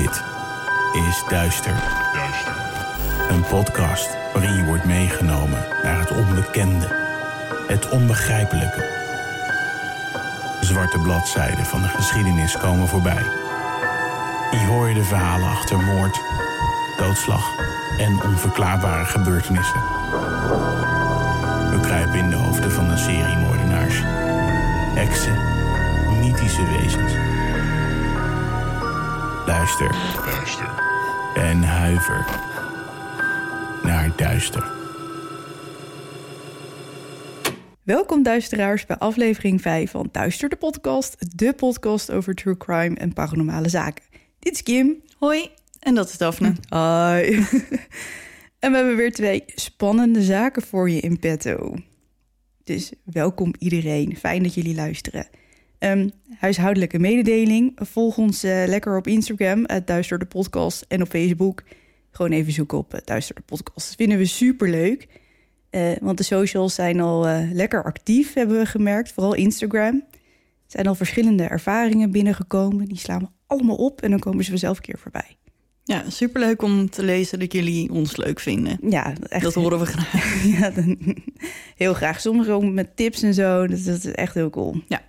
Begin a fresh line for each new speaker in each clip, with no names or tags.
Dit is Duister. Een podcast waarin je wordt meegenomen naar het onbekende, het onbegrijpelijke. Zwarte bladzijden van de geschiedenis komen voorbij. Hier hoor je de verhalen achter moord, doodslag en onverklaarbare gebeurtenissen. We kruipen in de hoofden van een serie moordenaars, heksen, mythische wezens. Luister. En huiver naar duister.
Welkom duisteraars bij aflevering 5 van Duister de podcast, de podcast over true crime en paranormale zaken. Dit is Kim.
Hoi, en dat is Daphne.
Hoi. en we hebben weer twee spannende zaken voor je in petto. Dus welkom iedereen, fijn dat jullie luisteren. Ehm, huishoudelijke mededeling, volg ons eh, lekker op Instagram, het Duister de podcast, en op Facebook. Gewoon even zoeken op uh, Duister de podcast. Dat vinden we super leuk. want de socials zijn al lekker actief, hebben we gemerkt. Vooral Instagram. Er zijn al verschillende ervaringen binnengekomen. Die slaan we allemaal op en dan komen ze vanzelf een keer voorbij.
Ja, superleuk om te lezen dat jullie ons leuk vinden.
Ja, echt.
Dat horen we graag.
ja, dan, heel graag. Sommigen ook met tips en zo. Dat, dat is echt heel cool.
Ja.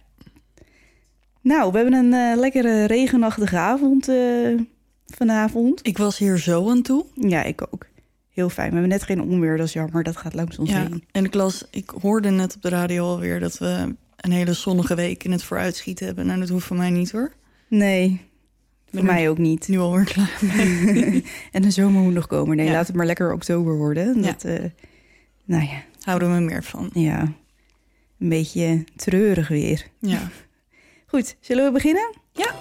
Nou, we hebben een uh, lekkere regenachtige avond uh, vanavond.
Ik was hier zo aan toe.
Ja, ik ook. Heel fijn. We hebben net geen onweer, dat is jammer. Dat gaat langs ons
ja,
heen.
En ik, las, ik hoorde net op de radio alweer dat we een hele zonnige week in het vooruitschiet hebben. Nou, dat hoeft van mij niet hoor.
Nee, voor mij ook niet.
Nu alweer klaar
en de zomer moet nog komen. Nee, ja. laat het maar lekker oktober worden. Dat, ja. Uh, nou ja.
Houden we meer van.
Ja. Een beetje treurig weer.
Ja.
Goed, zullen we beginnen?
Ja.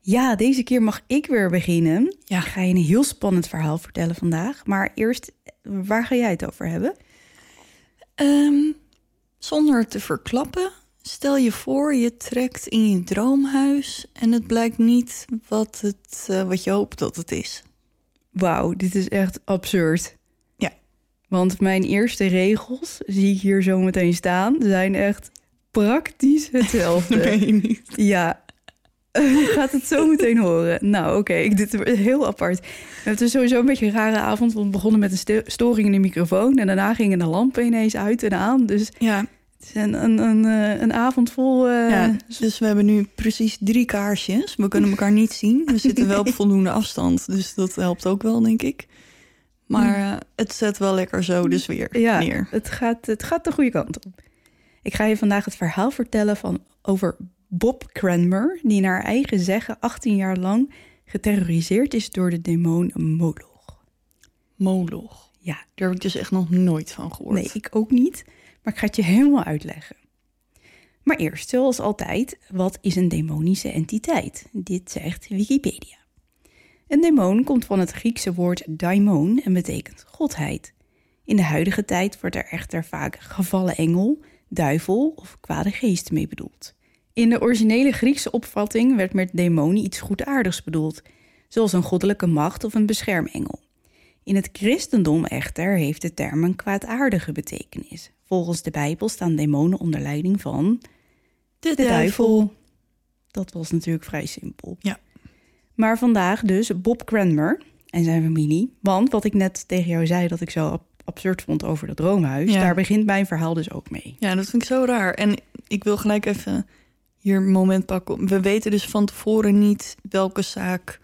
Ja, deze keer mag ik weer beginnen.
Ja.
Ik ga je een heel spannend verhaal vertellen vandaag. Maar eerst, waar ga jij het over hebben?
Um, zonder te verklappen, stel je voor je trekt in je droomhuis en het blijkt niet wat, het, uh, wat je hoopt dat het is.
Wauw, dit is echt absurd.
Ja.
Want mijn eerste regels, zie ik hier zo meteen staan, zijn echt praktisch hetzelfde.
Dat je niet.
Ja. Je gaat het zo meteen horen. Nou, oké, okay, dit is heel apart. Het is sowieso een beetje een rare avond. Want we begonnen met een storing in de microfoon. En daarna gingen de lampen ineens uit en aan. Dus
ja.
Een, een, een, een avond vol... Uh...
Ja, dus we hebben nu precies drie kaarsjes. We kunnen elkaar niet zien. We zitten wel op voldoende afstand. Dus dat helpt ook wel, denk ik. Maar uh, het zet wel lekker zo de sfeer
ja,
neer.
Het gaat, het gaat de goede kant op. Ik ga je vandaag het verhaal vertellen van over Bob Cranmer... die naar eigen zeggen 18 jaar lang geterroriseerd is door de demon Moloch.
Moloch?
Ja.
Daar heb ik dus echt nog nooit van gehoord.
Nee, ik ook niet. Maar ik ga het je helemaal uitleggen. Maar eerst, zoals altijd, wat is een demonische entiteit? Dit zegt Wikipedia. Een demon komt van het Griekse woord daimon en betekent godheid. In de huidige tijd wordt er echter vaak gevallen engel, duivel of kwade geest mee bedoeld. In de originele Griekse opvatting werd met demonie iets goedaardigs bedoeld, zoals een goddelijke macht of een beschermengel. In het christendom echter heeft de term een kwaadaardige betekenis. Volgens de Bijbel staan demonen onder leiding van
de,
de duivel. duivel. Dat was natuurlijk vrij simpel.
Ja.
Maar vandaag dus Bob Cranmer en zijn familie. Want wat ik net tegen jou zei dat ik zo absurd vond over dat droomhuis,
Ja.
daar begint mijn verhaal dus ook mee.
Ja, dat vind ik zo raar. En ik wil gelijk even hier een moment pakken. We weten dus van tevoren niet welke zaak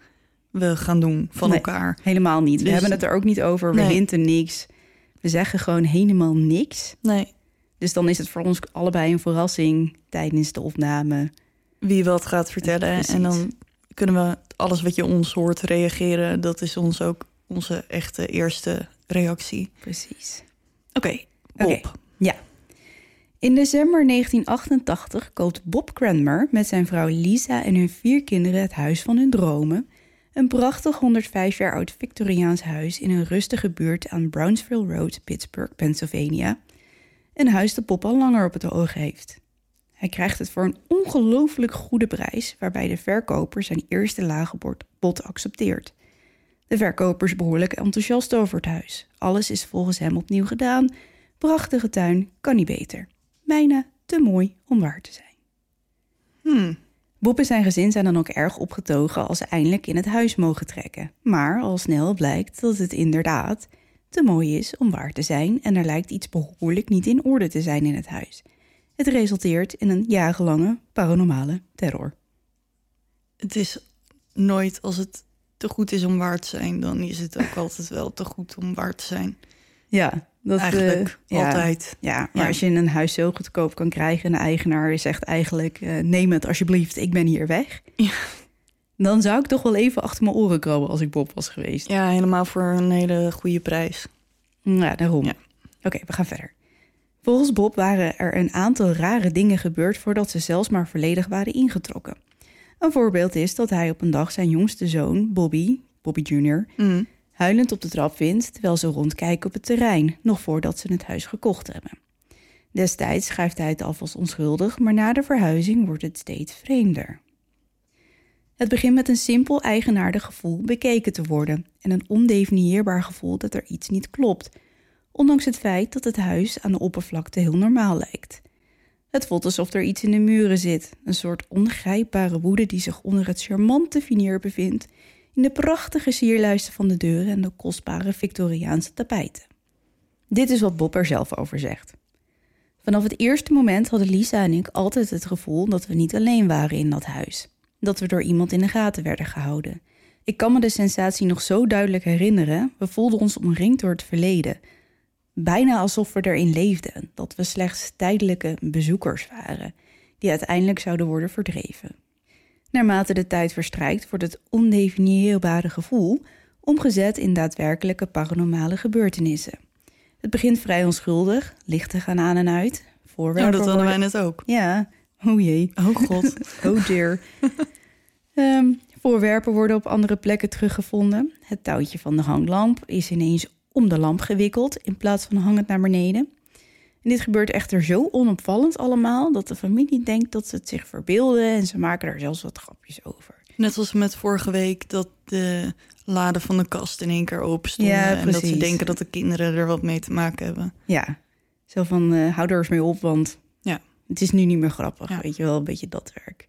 we gaan doen van
Nee.
elkaar.
Helemaal niet. We
Dus-
hebben het er ook niet over. We
Nee.
hinten niks. We zeggen gewoon helemaal niks.
Nee,
Dus dan is het voor ons allebei een verrassing tijdens de opname.
wie wat gaat vertellen.
Precies.
En dan kunnen we alles wat je ons hoort reageren. Dat is ons ook onze echte eerste reactie.
Precies.
Oké, Bob.
Oké. Ja. In december 1988 koopt Bob Cranmer met zijn vrouw Lisa en hun vier kinderen het huis van hun dromen. Een prachtig 105 jaar oud Victoriaans huis in een rustige buurt aan Brownsville Road, Pittsburgh, Pennsylvania. Een huis dat Bob al langer op het oog heeft. Hij krijgt het voor een ongelooflijk goede prijs, waarbij de verkoper zijn eerste lage bod accepteert. De verkoper is behoorlijk enthousiast over het huis. Alles is volgens hem opnieuw gedaan, Prachtige tuin, kan niet beter. Bijna te mooi om waar te zijn.
Hmm.
Bob en zijn gezin zijn dan ook erg opgetogen als ze eindelijk in het huis mogen trekken. Maar al snel blijkt dat het inderdaad te mooi is om waar te zijn en er lijkt iets behoorlijk niet in orde te zijn in het huis. Het resulteert in een jarenlange paranormale terror.
Het is nooit als het te goed is om waar te zijn, dan is het ook altijd wel te goed om waar te zijn.
Ja, dat
Eigenlijk
eh,
altijd.
Ja, maar
Ja.
als je een huis zo goedkoop kan krijgen en de eigenaar zegt eigenlijk: eh, neem het alsjeblieft, ik ben hier weg.
Ja.
Dan zou ik toch wel even achter mijn oren krabben als ik Bob was geweest.
Ja, helemaal voor een hele goede prijs.
Ja, daarom. Oké, we gaan verder. Volgens Bob waren er een aantal rare dingen gebeurd voordat ze zelfs maar volledig waren ingetrokken. Een voorbeeld is dat hij op een dag zijn jongste zoon, Bobby, Bobby Jr.,
Mm.
Huilend op de trap vindt terwijl ze rondkijken op het terrein, nog voordat ze het huis gekocht hebben. Destijds schrijft hij het af als onschuldig, maar na de verhuizing wordt het steeds vreemder. Het begint met een simpel eigenaardig gevoel bekeken te worden en een ondefinieerbaar gevoel dat er iets niet klopt, ondanks het feit dat het huis aan de oppervlakte heel normaal lijkt. Het voelt alsof er iets in de muren zit, een soort ongrijpbare woede die zich onder het charmante veneer bevindt, in de prachtige sierlijsten van de deuren en de kostbare Victoriaanse tapijten. Dit is wat Bob er zelf over zegt. Vanaf het eerste moment hadden Lisa en ik altijd het gevoel dat we niet alleen waren in dat huis. Dat we door iemand in de gaten werden gehouden. Ik kan me de sensatie nog zo duidelijk herinneren. We voelden ons omringd door het verleden. Bijna alsof we erin leefden, dat we slechts tijdelijke bezoekers waren, die uiteindelijk zouden worden verdreven. Naarmate de tijd verstrijkt, wordt het ondefinieerbare gevoel omgezet in daadwerkelijke paranormale gebeurtenissen. Het begint vrij onschuldig, lichten gaan aan en uit, voorwerpen
Nou, dat hadden wij net ook.
Ja, oh jee.
Oh god.
Oh dear. Ehm, voorwerpen worden op andere plekken teruggevonden. Het touwtje van de hanglamp is ineens om de lamp gewikkeld in plaats van hangend naar beneden. En dit gebeurt echter zo onopvallend allemaal dat de familie denkt dat ze het zich verbeelden en ze maken er zelfs wat grapjes over.
Net als met vorige week dat de laden van de kast in één keer open stonden.
Ja,
en dat ze denken dat de kinderen er wat mee te maken hebben.
Ja, zo van eh, hou er eens mee op, want
Ja.
het is nu niet meer grappig.
Ja.
Weet je wel, een beetje dat werk.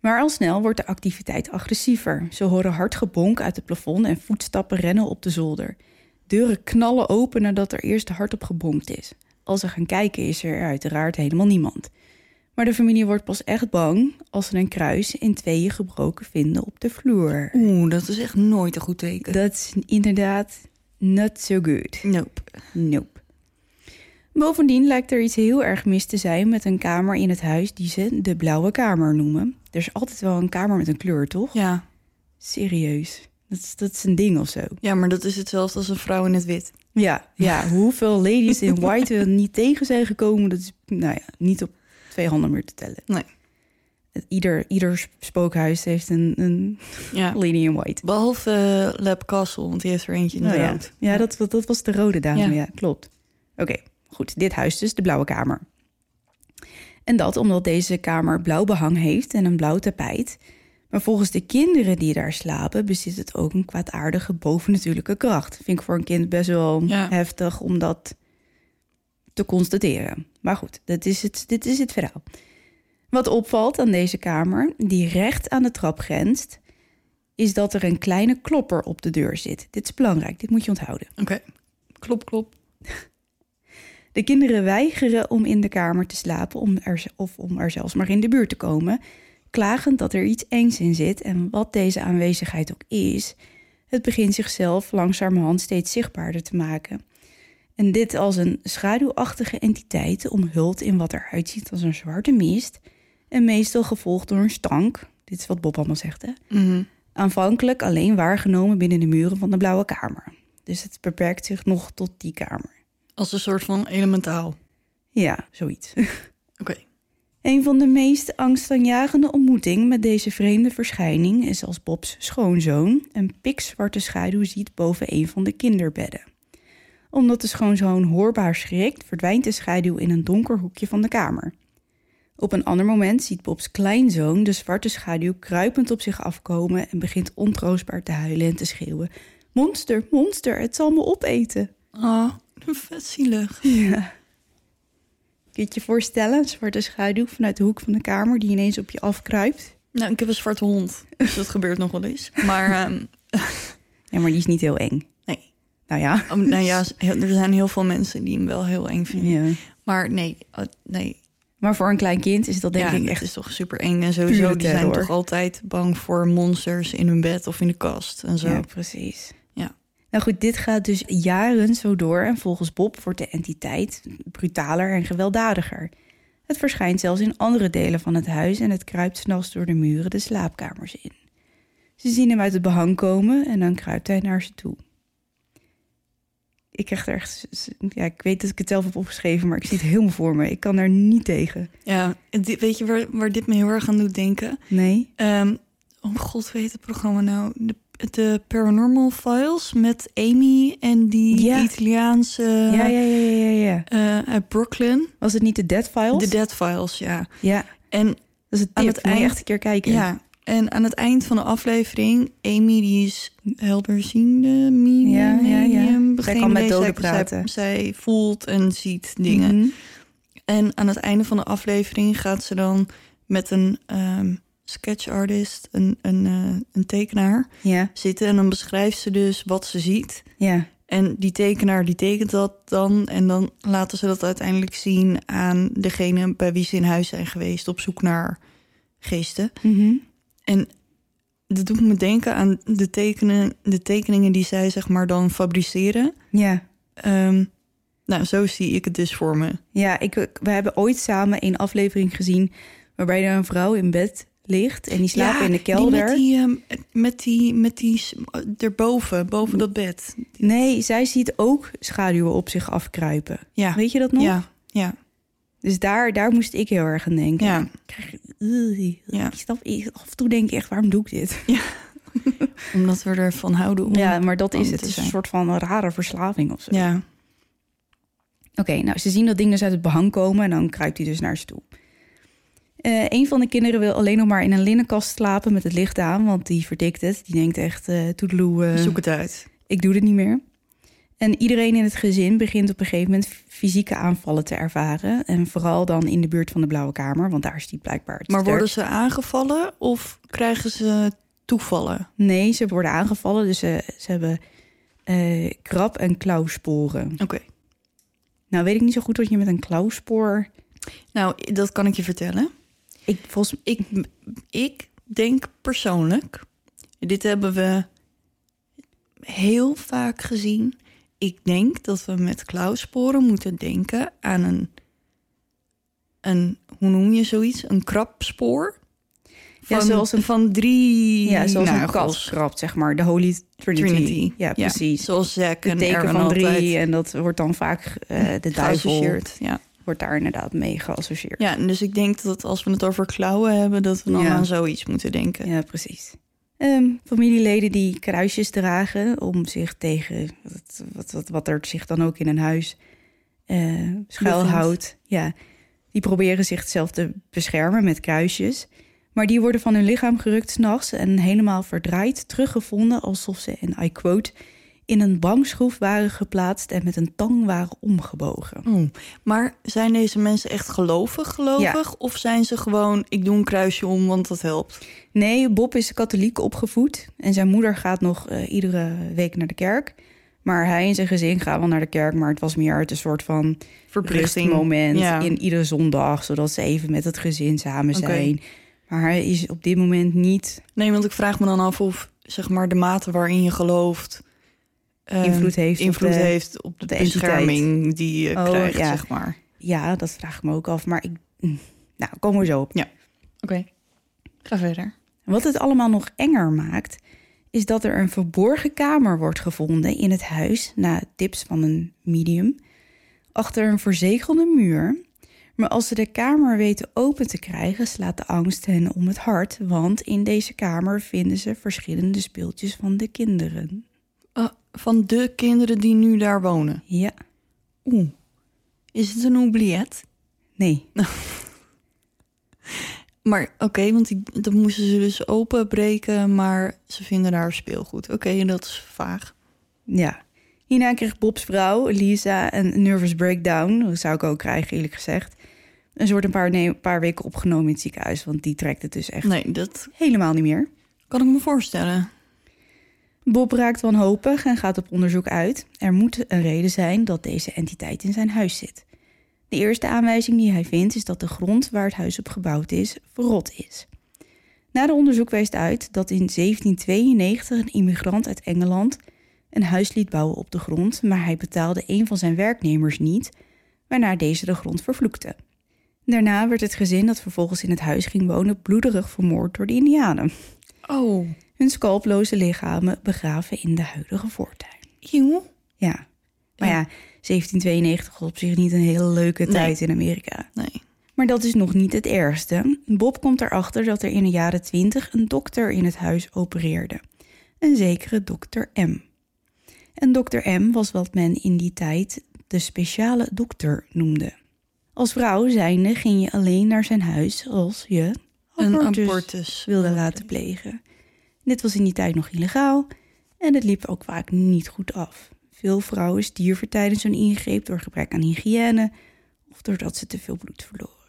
Maar al snel wordt de activiteit agressiever. Ze horen hard gebonk uit het plafond en voetstappen rennen op de zolder. Deuren knallen open nadat er eerst hard op gebonkt is. Als ze gaan kijken is er uiteraard helemaal niemand. Maar de familie wordt pas echt bang als ze een kruis in tweeën gebroken vinden op de vloer.
Oeh, dat is echt nooit een goed teken.
Dat is inderdaad not so good.
Nope.
Nope. Bovendien lijkt er iets heel erg mis te zijn met een kamer in het huis die ze de blauwe kamer noemen. Er is altijd wel een kamer met een kleur, toch?
Ja.
Serieus. Dat is, dat is een ding of zo.
ja, maar dat is hetzelfde als een vrouw in het wit.
Ja, ja. hoeveel ladies in white er niet tegen zijn gekomen, dat is nou ja, niet op twee handen meer te tellen.
Nee.
Ieder, ieder spookhuis heeft een, een
Ja.
lady in white.
Behalve uh, Lab Castle, want die heeft er eentje in het
Oh ja, dat, dat was de rode dame,
Ja.
ja, klopt. Oké, goed. Dit huis dus, de blauwe kamer. En dat omdat deze kamer blauw behang heeft en een blauw tapijt. Maar volgens de kinderen die daar slapen bezit het ook een kwaadaardige bovennatuurlijke kracht. Vind ik voor een kind best wel
Ja.
heftig om dat te constateren. Maar goed, dat is het, dit is het verhaal. Wat opvalt aan deze kamer, die recht aan de trap grenst, is dat er een kleine klopper op de deur zit. Dit is belangrijk, dit moet je onthouden.
Oké. Klop, klop.
De kinderen weigeren om in de kamer te slapen om er, of om er zelfs maar in de buurt te komen, klagend dat er iets engs in zit en wat deze aanwezigheid ook is, het begint zichzelf langzamerhand steeds zichtbaarder te maken. En dit als een schaduwachtige entiteit omhult in wat eruit ziet als een zwarte mist en meestal gevolgd door een stank. Dit is wat Bob allemaal zegt, hè?
Mhm.
Aanvankelijk alleen waargenomen binnen de muren van de blauwe kamer. Dus het beperkt zich nog tot die kamer.
Als een soort van elementaal.
Ja, zoiets.
Oké.
Een van de meest angstaanjagende ontmoetingen met deze vreemde verschijning is als Bobs schoonzoon een pikzwarte schaduw ziet boven een van de kinderbedden. Omdat de schoonzoon hoorbaar schrikt, verdwijnt de schaduw in een donker hoekje van de kamer. Op een ander moment ziet Bobs kleinzoon de zwarte schaduw kruipend op zich afkomen en begint ontroostbaar te huilen en te schreeuwen: Monster, monster, het zal me opeten.
Ah, Vet zielig.
Ja. Kun je het je voorstellen? Een zwarte schaduw vanuit de hoek van de kamer die ineens op je afkruipt.
Nou, ik heb een zwarte hond, dus dat gebeurt nog wel eens. Maar ehm,
Ja, maar die is niet heel eng.
nee.
Nou ja.
Oh, nou ja, er zijn heel veel mensen die hem wel heel eng vinden.
ja.
Maar nee, oh, nee.
Maar voor een klein kind is dat denk
ja,
ik
het
echt...
is toch super eng. En sowieso, die zijn toch altijd bang voor monsters in hun bed of in de kast en zo.
Ja, precies. Nou goed, dit gaat dus jaren zo door en volgens Bob wordt de entiteit brutaler en gewelddadiger. Het verschijnt zelfs in andere delen van het huis en het kruipt s'nachts door de muren de slaapkamers in. Ze zien hem uit het behang komen en dan kruipt hij naar ze toe. Ik krijg er echt... Ja, ik weet dat ik het zelf heb opgeschreven, maar ik zie het helemaal voor me. Ik kan daar niet tegen.
Ja, weet je waar, waar dit me heel erg aan doet denken?
Nee?
Ehm, oh god, weet het programma nou? De, de Paranormal Files met Amy en die
Ja.
Italiaanse
ja, ja, ja, ja, ja.
uit Brooklyn.
Was het niet de Dead Files?
De Dead Files, ja.
Ja,
En
dat is het
Aan het eind-
echt een keer kijken.
ja, en aan het eind van de aflevering, Amy die is helderziende medium.
Ja, ja, ja. Zij kan met doden praten.
Zij, zij voelt en ziet dingen.
Mhm.
En aan het einde van de aflevering gaat ze dan met een ehm sketch artist, een, een, eh, een tekenaar,
Ja,
zitten. En dan beschrijft ze dus wat ze ziet.
ja.
En die tekenaar die tekent dat dan. En dan laten ze dat uiteindelijk zien aan degene bij wie ze in huis zijn geweest op zoek naar geesten.
Mhm.
En dat doet me denken aan de, tekenen, de tekeningen die zij zeg maar dan fabriceren.
Ja.
Ehm, nou, zo zie ik het dus voor me.
Ja, ik, we hebben ooit samen een aflevering gezien waarbij er een vrouw in bed ligt en die slaapt
Ja,
in de
die
kelder.
met die, ehm, met die, met die, erboven, boven dat bed.
Nee, zij ziet ook schaduwen op zich afkruipen.
Ja,
Weet je dat nog?
ja, ja,
Dus daar, daar moest ik heel erg aan denken.
ja. Ja.
Ik snap, af en toe denk ik echt, waarom doe ik dit?
Omdat we ervan houden om...
Ja, maar dat is het. is een soort van rare verslaving of zo.
ja.
Oké, nou, ze zien dat ding dus uit het behang komen en dan kruipt hij dus naar ze toe. Eh een van de kinderen wil alleen nog maar in een linnenkast slapen met het licht aan, want die verdikt het. Die denkt echt, eh toedeloe, eh,
Zoek het uit.
ik doe dit niet meer. En iedereen in het gezin begint op een gegeven moment fysieke aanvallen te ervaren. En vooral dan in de buurt van de Blauwe Kamer, want daar is die blijkbaar het
Maar worden ze aangevallen of krijgen ze toevallen?
Nee, ze worden aangevallen, dus ze, ze hebben eh, krab- en klauwsporen.
Oké.
Nou weet ik niet zo goed wat je met een klauwspoor...
Nou, dat kan ik je vertellen.
Ik, volgens,
Ik, ik denk persoonlijk, dit hebben we heel vaak gezien. Ik denk dat we met klauwsporen moeten denken aan een, een hoe noem je zoiets? Een krabspoor.
Ja, zoals een-
van drie
Ja, zoals een kat krabt, zeg maar. De Holy Trinity.
Trinity.
Ja, precies.
zoals Zack en
teken van drie.
altijd
En dat wordt dan vaak eh, de duivel.
Ja.
Wordt daar inderdaad mee geassocieerd.
ja, en dus ik denk dat als we het over klauwen hebben, dat we dan
Ja.
aan zoiets moeten denken.
Ja, precies. Ehm, familieleden die kruisjes dragen om zich tegen wat, wat, wat, wat er zich dan ook in een huis eh schuilhoudt. Ja, die proberen zichzelf te beschermen met kruisjes. Maar die worden van hun lichaam gerukt s'nachts en helemaal verdraaid teruggevonden alsof ze, en I quote, in een bangschroef waren geplaatst en met een tang waren omgebogen.
Oh, maar zijn deze mensen echt gelovig gelovig? Of zijn ze gewoon, ik doe een kruisje om, want dat helpt?
Nee, Bob is katholiek opgevoed en zijn moeder gaat nog eh, iedere week naar de kerk. Maar hij en zijn gezin gaan wel naar de kerk, maar het was meer uit een soort van
Verplichting.
rustmoment
Ja.
in iedere zondag, zodat ze even met het gezin samen zijn. Maar hij is op dit moment niet
Nee, want ik vraag me dan af of zeg maar de mate waarin je gelooft... eh,
invloed heeft. op
invloed
de-
heeft op de,
op
bescherming die je
Oh,
krijgt,
ja.
zeg maar.
Ja, dat vraag ik me ook af. Maar ik, mm, nou, komen we zo op.
Oké, ga verder.
Wat het allemaal nog enger maakt, is dat er een verborgen kamer wordt gevonden in het huis na tips van een medium, achter een verzegelde muur. Maar als ze de kamer weten open te krijgen, slaat de angst hen om het hart, want in deze kamer vinden ze verschillende speeltjes van de kinderen.
Ah, van de kinderen die nu daar wonen.
Ja,
Oeh, is het een oubliette?
nee.
Maar oké, want die, dat moesten ze dus openbreken, maar ze vinden daar speelgoed. Oké, dat is vaag.
Ja. Hierna kreeg Bob's vrouw, Lisa, een nervous breakdown. Dat zou ik ook krijgen, eerlijk gezegd. En ze wordt een paar, nee, een paar weken opgenomen in het ziekenhuis, want die trekt het dus echt
Nee, dat
helemaal niet meer.
kan ik me voorstellen.
Bob raakt wanhopig en gaat op onderzoek uit. Er moet een reden zijn dat deze entiteit in zijn huis zit. De eerste aanwijzing die hij vindt is dat de grond waar het huis op gebouwd is verrot is. Na de onderzoek wijst uit dat in 1792 een immigrant uit Engeland een huis liet bouwen op de grond, maar hij betaalde een van zijn werknemers niet, waarna deze de grond vervloekte. Daarna werd het gezin dat vervolgens in het huis ging wonen bloederig vermoord door de Indianen.
Oh,
Hun scalploze lichamen begraven in de huidige voortuin.
eeuw.
Ja. Maar
Ja.
ja, 1792 was op zich niet een hele leuke
Nee.
tijd in Amerika.
Nee.
Maar dat is nog niet het ergste. Bob komt erachter dat er in de jaren 20 een dokter in het huis opereerde. Een zekere dokter M. En dokter M was wat men in die tijd de speciale dokter noemde. Als vrouw zijnde ging je alleen naar zijn huis als je
Een
abortus wilde laten plegen. Dit was in die tijd nog illegaal en het liep ook vaak niet goed af. Veel vrouwen stierven tijdens hun ingreep door gebrek aan hygiëne of doordat ze te veel bloed verloren.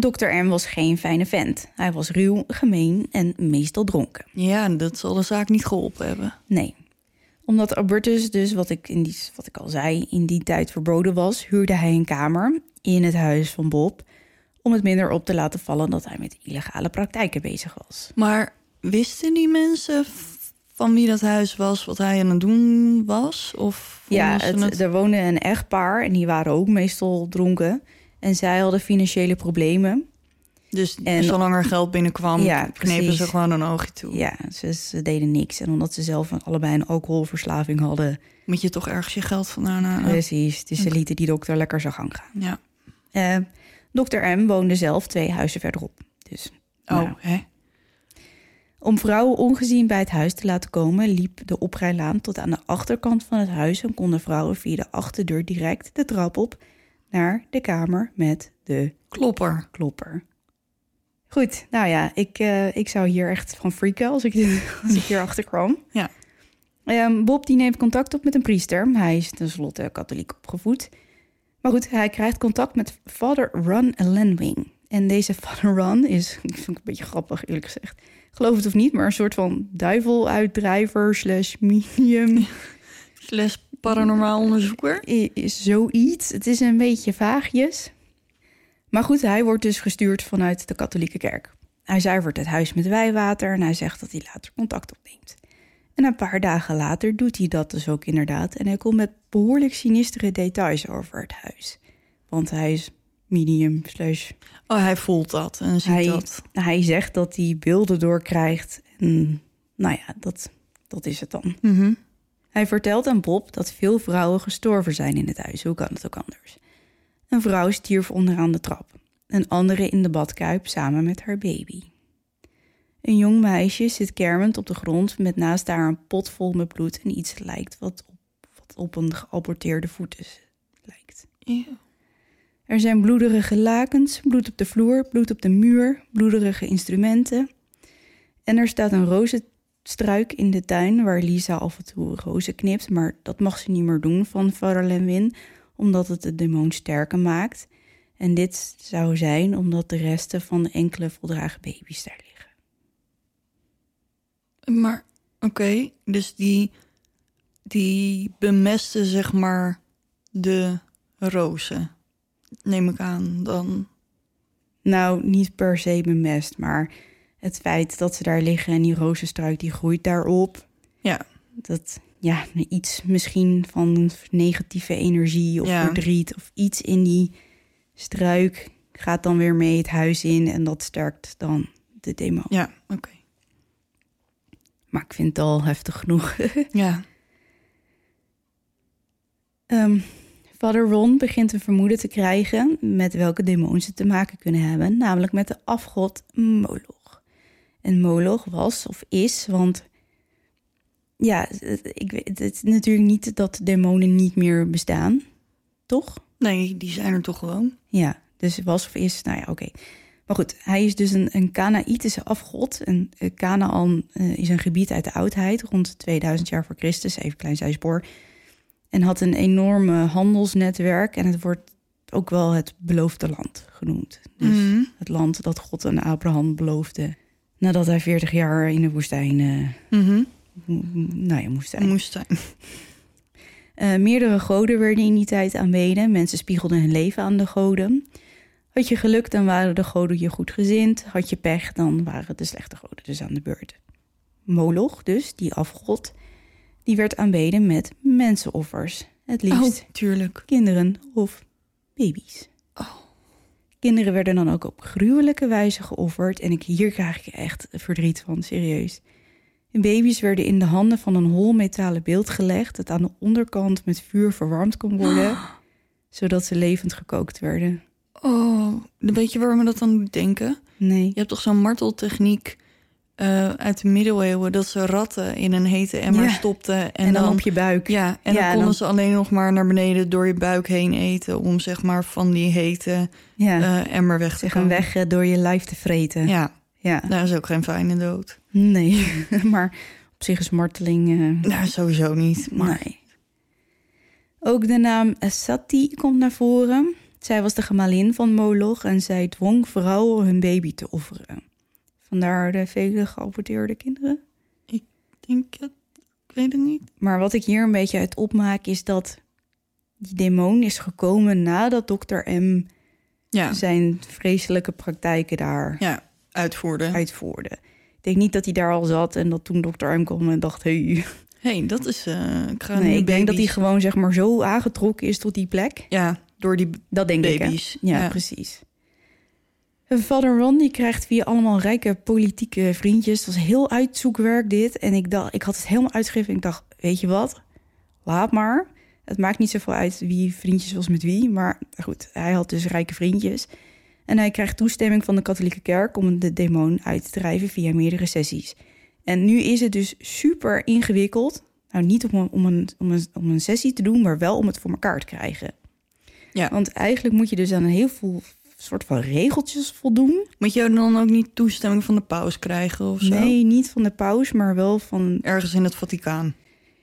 Dr. M was geen fijne vent. Hij was ruw, gemeen en meestal dronken.
Ja, dat zal de zaak niet geholpen hebben.
Nee. Omdat abortus dus, wat ik, in die, wat ik al zei, in die tijd verboden was... huurde hij een kamer in het huis van Bob... om het minder op te laten vallen dat hij met illegale praktijken bezig was.
Maar wisten die mensen van wie dat huis was, wat hij aan het doen was? Of
Ja, het, er woonde een echtpaar en die waren ook meestal dronken. En zij hadden financiële problemen.
Dus
en-
zolang er geld binnenkwam,
Ja,
knepen
precies.
ze gewoon een oogje toe.
Ja, ze, ze deden niks. En omdat ze zelf allebei een alcoholverslaving hadden...
Moet je toch ergens je geld vandaan halen?
Precies, dus ze lieten die dokter lekker zijn gang gaan.
Ja.
Eh dokter M woonde zelf twee huizen verderop. Dus
Oh,
Nou.
hè?
Om vrouwen ongezien bij het huis te laten komen... liep de oprijlaan tot aan de achterkant van het huis... en konden vrouwen via de achterdeur direct de trap op... naar de kamer met de
Klopper.
klopper. Goed, nou ja, ik, eh, ik zou hier echt van freaken als ik, dit- als ik hier achter kwam.
Ja.
Ehm, Bob die neemt contact op met een priester. Hij is tenslotte katholiek opgevoed. Maar goed, hij krijgt contact met Father Ron Lenwing. En deze Father Ron is, ik vind het een beetje grappig eerlijk gezegd. Geloof het of niet, maar een soort van duiveluitdrijver slash medium.
Slash paranormaal onderzoeker.
Is zoiets. Het is een beetje vaagjes. Maar goed, hij wordt dus gestuurd vanuit de katholieke kerk. Hij zuivert het huis met wijwater en hij zegt dat hij later contact opneemt. En een paar dagen later doet hij dat dus ook inderdaad. En hij komt met behoorlijk sinistere details over het huis. Want hij is medium slash...
Oh, hij voelt dat en ziet
Hij,
dat.
hij zegt dat hij beelden doorkrijgt. En nou ja, dat, dat is het dan.
Mhm.
Hij vertelt aan Bob dat veel vrouwen gestorven zijn in het huis. Hoe kan het ook anders? Een vrouw stierf onderaan de trap. Een andere in de badkuip samen met haar baby. Een jong meisje zit kermend op de grond met naast haar een pot vol met bloed en iets lijkt wat op, wat op een geaborteerde voetus lijkt.
Eeuw.
Er zijn bloederige lakens, bloed op de vloer, bloed op de muur, bloederige instrumenten. En er staat een rozenstruik in de tuin waar Lisa af en toe rozen knipt, maar dat mag ze niet meer doen van Vader Lenwin, omdat het de demon sterker maakt. En dit zou zijn omdat de resten van de enkele voldragen baby's daar liggen.
Maar, oké, dus die, die bemesten zeg maar de rozen. Neem ik aan dan.
Nou, niet per se bemest, maar het feit dat ze daar liggen en die rozenstruik die groeit daarop.
Ja.
Dat, ja, iets misschien van negatieve energie of
Ja.
verdriet of iets in die struik gaat dan weer mee het huis in en dat sterkt dan de demon.
Ja, oké.
Maar ik vind het al heftig genoeg.
Ja.
Ehm Vader Ron begint een vermoeden te krijgen met welke demon ze te maken kunnen hebben, namelijk met de afgod Moloch. En Moloch was of is, want ja, ik weet het is natuurlijk niet dat demonen niet meer bestaan, toch?
Nee, die zijn er toch gewoon.
Ja, dus was of is, nou ja, oké. Maar goed, hij is dus een, een Kanaïtische afgod. En eh, Canaan eh, is een gebied uit de oudheid, rond 2000 jaar voor Christus. Even klein zijspoor. En had een enorme handelsnetwerk. En het wordt ook wel het beloofde land genoemd. Dus
Mhm.
het land dat God aan Abraham beloofde. Nadat hij 40 jaar in de woestijn, eh,
Mhm.
m- nou ja, moest zijn.
Moest zijn.
Eh, meerdere goden werden in die tijd aanbeden. Mensen spiegelden hun leven aan de goden. Had je geluk, dan waren de goden je goed gezind. Had je pech, dan waren de slechte goden dus aan de beurt. Moloch, dus, die afgod, die werd aanbeden met mensenoffers. Het liefst
Oh, tuurlijk.
kinderen of baby's.
Oh.
Kinderen werden dan ook op gruwelijke wijze geofferd. En ik, hier krijg ik echt verdriet van, serieus. Baby's werden in de handen van een hol metalen beeld gelegd... dat aan de onderkant met vuur verwarmd kon worden... zodat ze levend gekookt werden.
Oh, weet je waar me dat dan denken?
Nee.
Je hebt toch zo'n marteltechniek eh, uit de middeleeuwen... dat ze ratten in een hete emmer
Ja.
stopten. En,
En, dan, op je buik.
Ja, en
Ja,
dan
en
konden
dan-
ze alleen nog maar naar beneden door je buik heen eten... om zeg maar van die hete
Ja,
eh, emmer weg te
gaan weg eh, door je lijf te vreten.
Ja,
ja.
dat is ook geen fijne dood.
Nee, maar op zich is marteling... eh,
Nou, sowieso niet. Maar
Nee. Ook de naam Sati komt naar voren. Zij was de gemalin van Moloch en zij dwong vrouwen hun baby te offeren. Vandaar de vele geaborteerde kinderen.
ik denk het... Ik weet het niet.
Maar wat ik hier een beetje uit opmaak is dat die demon is gekomen nadat dokter M
Ja,
zijn vreselijke praktijken daar
ja uitvoerde.
uitvoerde. Ik denk niet dat hij daar al zat en dat toen dokter M kwam en dacht... Hey.
hey, dat is... ik ga
Nee, ik denk dat hij gewoon zeg maar zo aangetrokken is tot die plek.
Ja, door die
Dat denk ik, hè? Ja, precies. En Vader Ron die krijgt via allemaal rijke politieke vriendjes. Dat was heel uitzoekwerk dit. En ik, dacht, ik had het helemaal uitgegeven en ik dacht, weet je wat? Laat maar. Het maakt niet zoveel uit wie vriendjes was met wie. Maar goed, hij had dus rijke vriendjes. En hij krijgt toestemming van de katholieke kerk om de demon uit te drijven via meerdere sessies. En nu is het dus super ingewikkeld. Nou, niet om een, om een, om een, om een sessie te doen, maar wel om het voor elkaar te krijgen.
Ja.
Want eigenlijk moet je dus aan een heel veel soort van regeltjes voldoen.
Moet je dan ook niet toestemming van de paus krijgen of zo?
Nee, niet van de paus, maar wel van...
Ergens in het Vaticaan.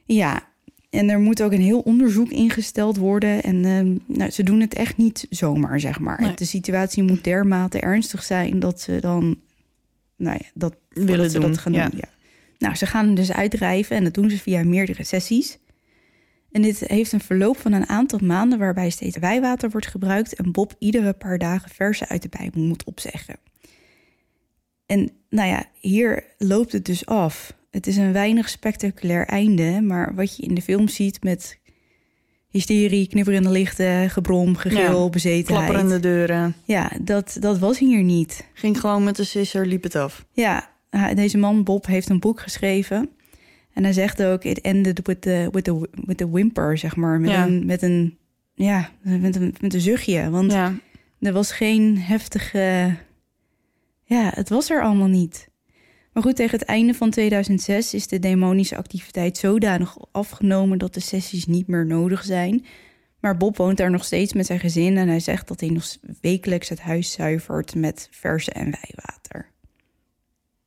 Ja, en er moet ook een heel onderzoek ingesteld worden. En ehm, nou, ze doen het echt niet zomaar, zeg maar.
Nee.
De situatie moet dermate ernstig zijn dat ze dan... Nou ja, dat
Willen
ze
doen,
dat gaan
ja.
doen. Ja. Nou, ze gaan dus uitdrijven en dat doen ze via meerdere sessies. En dit heeft een verloop van een aantal maanden waarbij steeds wijwater wordt gebruikt en Bob iedere paar dagen versen uit de Bijbel moet opzeggen. En nou ja, hier loopt het dus af. Het is een weinig spectaculair einde, maar wat je in de film ziet met hysterie, knipperende lichten, gebrom, gegil,
Ja,
bezetenheid.
Klapperende deuren.
Ja, dat, dat was hier niet.
Ging gewoon met de sisser, liep het af.
Ja, deze man Bob heeft een boek geschreven. En hij zegt ook, it ended with the, with the, with the whimper, zeg maar. Met,
Ja.
een, met een, ja, met een, met een zuchtje. Want
Ja.
er was geen heftige... Ja, het was er allemaal niet. Maar goed, tegen het einde van 2006 is de demonische activiteit zodanig afgenomen... dat de sessies niet meer nodig zijn. Maar Bob woont daar nog steeds met zijn gezin... en hij zegt dat hij nog wekelijks het huis zuivert met verse en wijwater.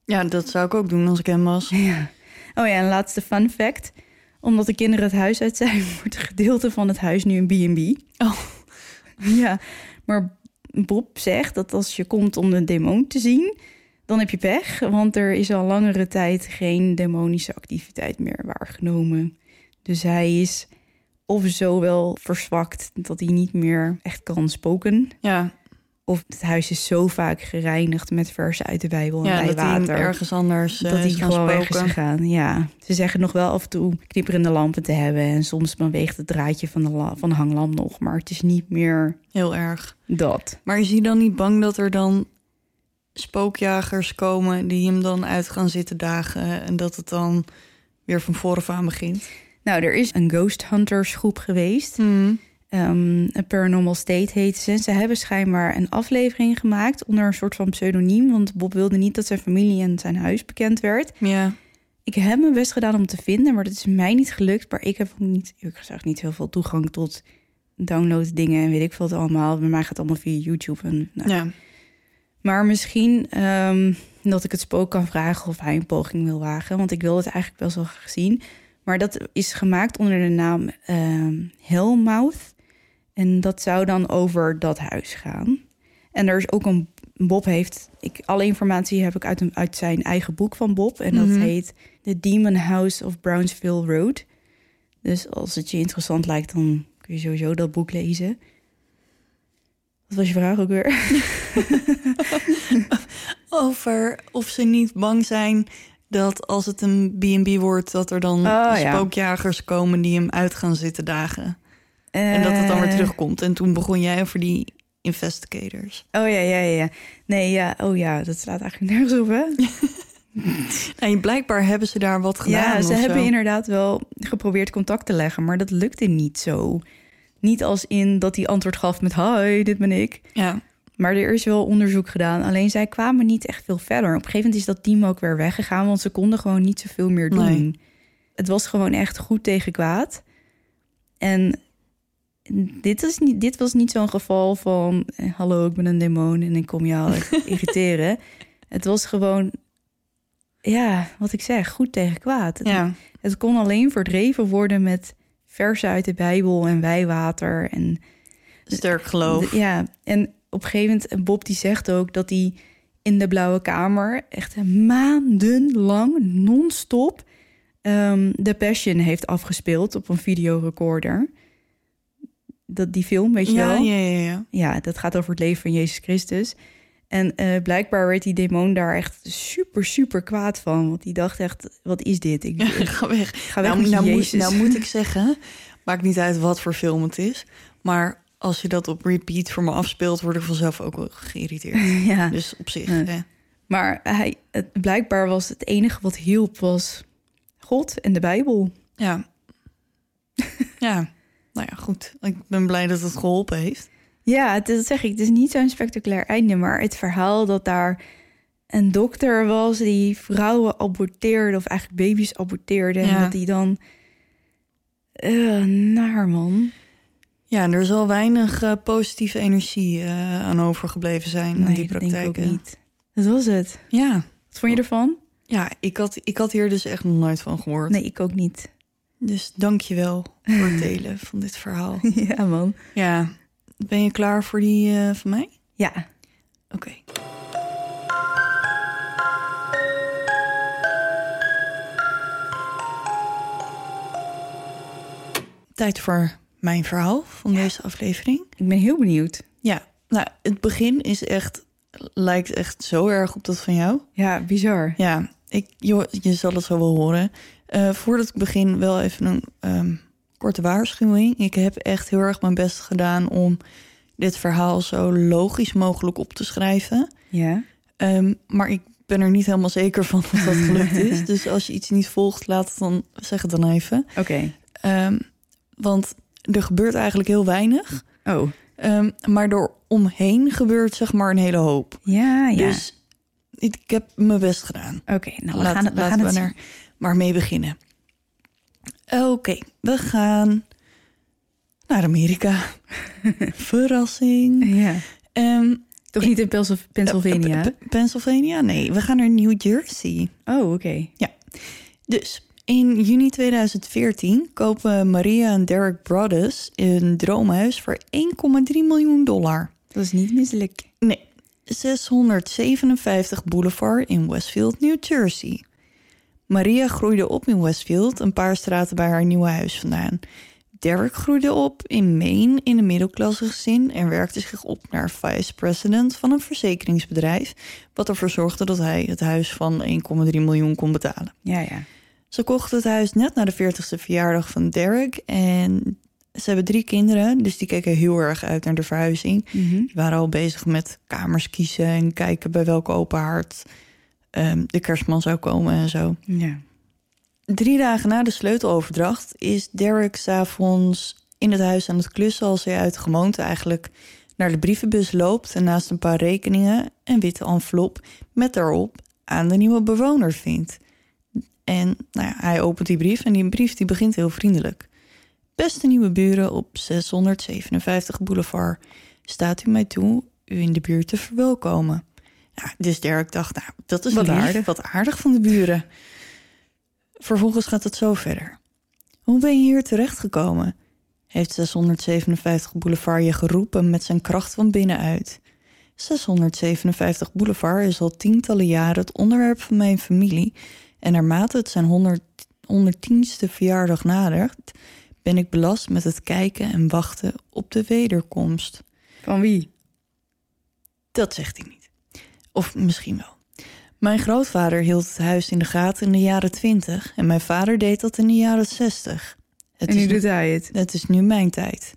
ja, dat zou ik ook doen als ik hem was.
Ja. Oh ja, en laatste fun fact. Omdat de kinderen het huis uit zijn, wordt een gedeelte van het huis nu een B&B.
Oh.
Ja, maar Bob zegt dat als je komt om de demon te zien, dan heb je pech. Want er is al langere tijd geen demonische activiteit meer waargenomen. Dus hij is of zo wel verzwakt dat hij niet meer echt kan spoken.
Ja,
Of het huis is zo vaak gereinigd met versen uit de Bijbel en
ja dat hij hem
water
ergens anders eh,
dat hij
is gaan
gewoon
spoken.
gegaan. Ja, ze zeggen nog wel af en toe knipperende lampen te hebben. En soms beweegt het draadje van de, van de hanglamp nog. Maar het is niet meer
Heel erg.
dat.
Maar is hij dan niet bang dat er dan spookjagers komen... die hem dan uit gaan zitten dagen... en dat het dan weer van vooraf aan begint?
Nou, er is een Ghost Hunters groep geweest.
Hmm.
Ehm, een Paranormal State heet ze. Ze hebben schijnbaar een aflevering gemaakt onder een soort van pseudoniem. Want Bob wilde niet dat zijn familie en zijn huis bekend werd.
Ja,
Ik heb mijn best gedaan om te vinden, maar dat is mij niet gelukt. Maar ik heb ook niet, eerlijk gezegd, niet heel veel toegang tot download dingen en weet ik veel het allemaal. Bij mij gaat het allemaal via YouTube. En, nou.
ja.
Maar misschien ehm, dat ik het spook kan vragen of hij een poging wil wagen. Want ik wil het eigenlijk best wel graag zien. Maar dat is gemaakt onder de naam ehm Hellmouth. En dat zou dan over dat huis gaan. En er is ook een... Bob heeft... Ik, alle informatie heb ik uit, een, uit zijn eigen boek van Bob. En dat
Mhm.
heet The Demon House of Brownsville Road. Dus als het je interessant lijkt, dan kun je sowieso dat boek lezen. Wat was je vraag ook weer?
Over of ze niet bang zijn dat als het een B&B wordt... dat er dan
Oh, ja.
spookjagers komen die hem uit gaan zitten dagen. En dat het dan weer
Eh,
terugkomt. En toen begon jij over die investigators.
Oh ja, ja, ja. Nee, ja. Oh ja, dat slaat eigenlijk nergens op, hè?
En blijkbaar hebben ze daar wat gedaan.
Ja, ze hebben
zo.
inderdaad wel geprobeerd contact te leggen, maar dat lukte niet zo. Niet als in dat hij antwoord gaf met hi, dit ben ik.
Ja,
Maar er is wel onderzoek gedaan. Alleen zij kwamen niet echt veel verder. Op een gegeven moment is dat team ook weer weggegaan, want ze konden gewoon niet zoveel meer doen.
Nee.
Het was gewoon echt goed tegen kwaad. En dit, is niet, dit was niet zo'n geval van... eh, hallo, ik ben een demon en ik kom jou irriteren. Het was gewoon, ja, wat ik zeg, goed tegen kwaad. Het,
ja.
het kon alleen verdreven worden met versen uit de Bijbel en wijwater. En,
sterk geloof.
de- ja, en op een gegeven moment, en Bob die zegt ook dat hij in de Blauwe Kamer echt maandenlang non-stop ehm The Passion heeft afgespeeld op een videorecorder. Dat, die film, weet je
ja,
wel?
ja, ja, ja.
Ja, dat gaat over het leven van Jezus Christus. En eh, blijkbaar werd die demon daar echt super, super kwaad van. Want die dacht echt, wat is dit? Ik,
Ga weg.
ga weg
Nou, nou, moet,
Jezus.
nou moet ik zeggen, maakt niet uit wat voor film het is. Maar als je dat op repeat voor me afspeelt, word ik vanzelf ook wel geïrriteerd.
ja.
Dus op zich.
Ja.
hè.
Maar hij, het, blijkbaar was het enige wat hielp, was God en de Bijbel.
Ja. ja. Nou ja, goed. Ik ben blij dat het geholpen heeft.
Ja, het, dat zeg ik. Het is niet zo'n spectaculair einde, maar het verhaal dat daar een dokter was die vrouwen aborteerde, of eigenlijk baby's aborteerde. En
Ja.
dat die dan. eh naar man.
Ja, en er zal weinig eh, positieve energie eh, aan overgebleven zijn
Nee,
die
dat denk ik niet. Dat was het.
Ja.
Wat vond je ervan?
Ja, ik had, ik had hier dus echt nog nooit van gehoord.
Nee, ik ook niet.
Dus dank je wel voor het delen van dit verhaal.
ja, man.
Ja. Ben je klaar voor die eh, van mij?
Ja.
Oké. Tijd voor mijn verhaal van deze aflevering.
Ik ben heel benieuwd.
Ja, nou, het begin is echt, lijkt echt zo erg op dat van jou.
Ja, bizar.
Ja, ik, joh, je zal het zo wel horen. Eh, voordat ik begin, wel even een ehm, korte waarschuwing. Ik heb echt heel erg mijn best gedaan om dit verhaal zo logisch mogelijk op te schrijven.
Ja.
Ehm, maar ik ben er niet helemaal zeker van of dat gelukt is. Dus als je iets niet volgt, laat het dan, zeg het dan even.
Oké.
Ehm, want er gebeurt eigenlijk heel weinig.
Oh.
Maar door omheen gebeurt zeg maar een hele hoop.
Ja, ja.
Dus ik, ik heb mijn best gedaan.
Oké, nou, we gaan, het- we
laten
gaan het
we er maar mee beginnen. Oké, we gaan naar Amerika. Verrassing.
Ja.
Ehm,
Toch niet in Pennsylvania?
P- P- Pennsylvania? Nee, we gaan naar New Jersey.
Oh, oké.
Dus in juni 2014 kopen Maria en Derek Brothers een droomhuis voor 1,3 miljoen dollar.
Dat is niet misselijk.
Nee, 657 Boulevard in Westfield, New Jersey. Maria groeide op in Westfield, een paar straten bij haar nieuwe huis vandaan. Derek groeide op in Maine in een middelklasse gezin en werkte zich op naar vice president van een verzekeringsbedrijf, wat ervoor zorgde dat hij het huis van 1,3 miljoen kon betalen.
Ja, ja.
Ze kochten het huis net na de 40ste verjaardag van Derek en ze hebben drie kinderen, dus die keken heel erg uit naar de verhuizing.
Mhm.
Die waren al bezig met kamers kiezen en kijken bij welke open haard ehm, de kerstman zou komen en zo.
Ja.
Drie dagen na de sleuteloverdracht is Derek s'avonds in het huis aan het klussen als hij uit de gewoonte eigenlijk naar de brievenbus loopt en naast een paar rekeningen een witte envelop met daarop aan de nieuwe bewoner vindt. En nou ja, hij opent die brief en die brief die begint heel vriendelijk. Beste nieuwe buren op 657 Boulevard, staat u mij toe u in de buurt te verwelkomen. Ja, dus Derek dacht, nou, dat is
Wat
lief,
aardig.
wat aardig van de buren. Vervolgens gaat het zo verder. Hoe ben je hier terechtgekomen? Heeft 657 Boulevard je geroepen met zijn kracht van binnenuit. 657 Boulevard is al tientallen jaren het onderwerp van mijn familie en naarmate het zijn 100, 110ste verjaardag nadert, ben ik belast met het kijken en wachten op de wederkomst.
Van wie?
Dat zegt hij niet. Of misschien wel. Mijn grootvader hield het huis in de gaten in de jaren 20 en mijn vader deed dat in de jaren 60. Het,
en nu
is,
doet hij het.
het is nu mijn tijd.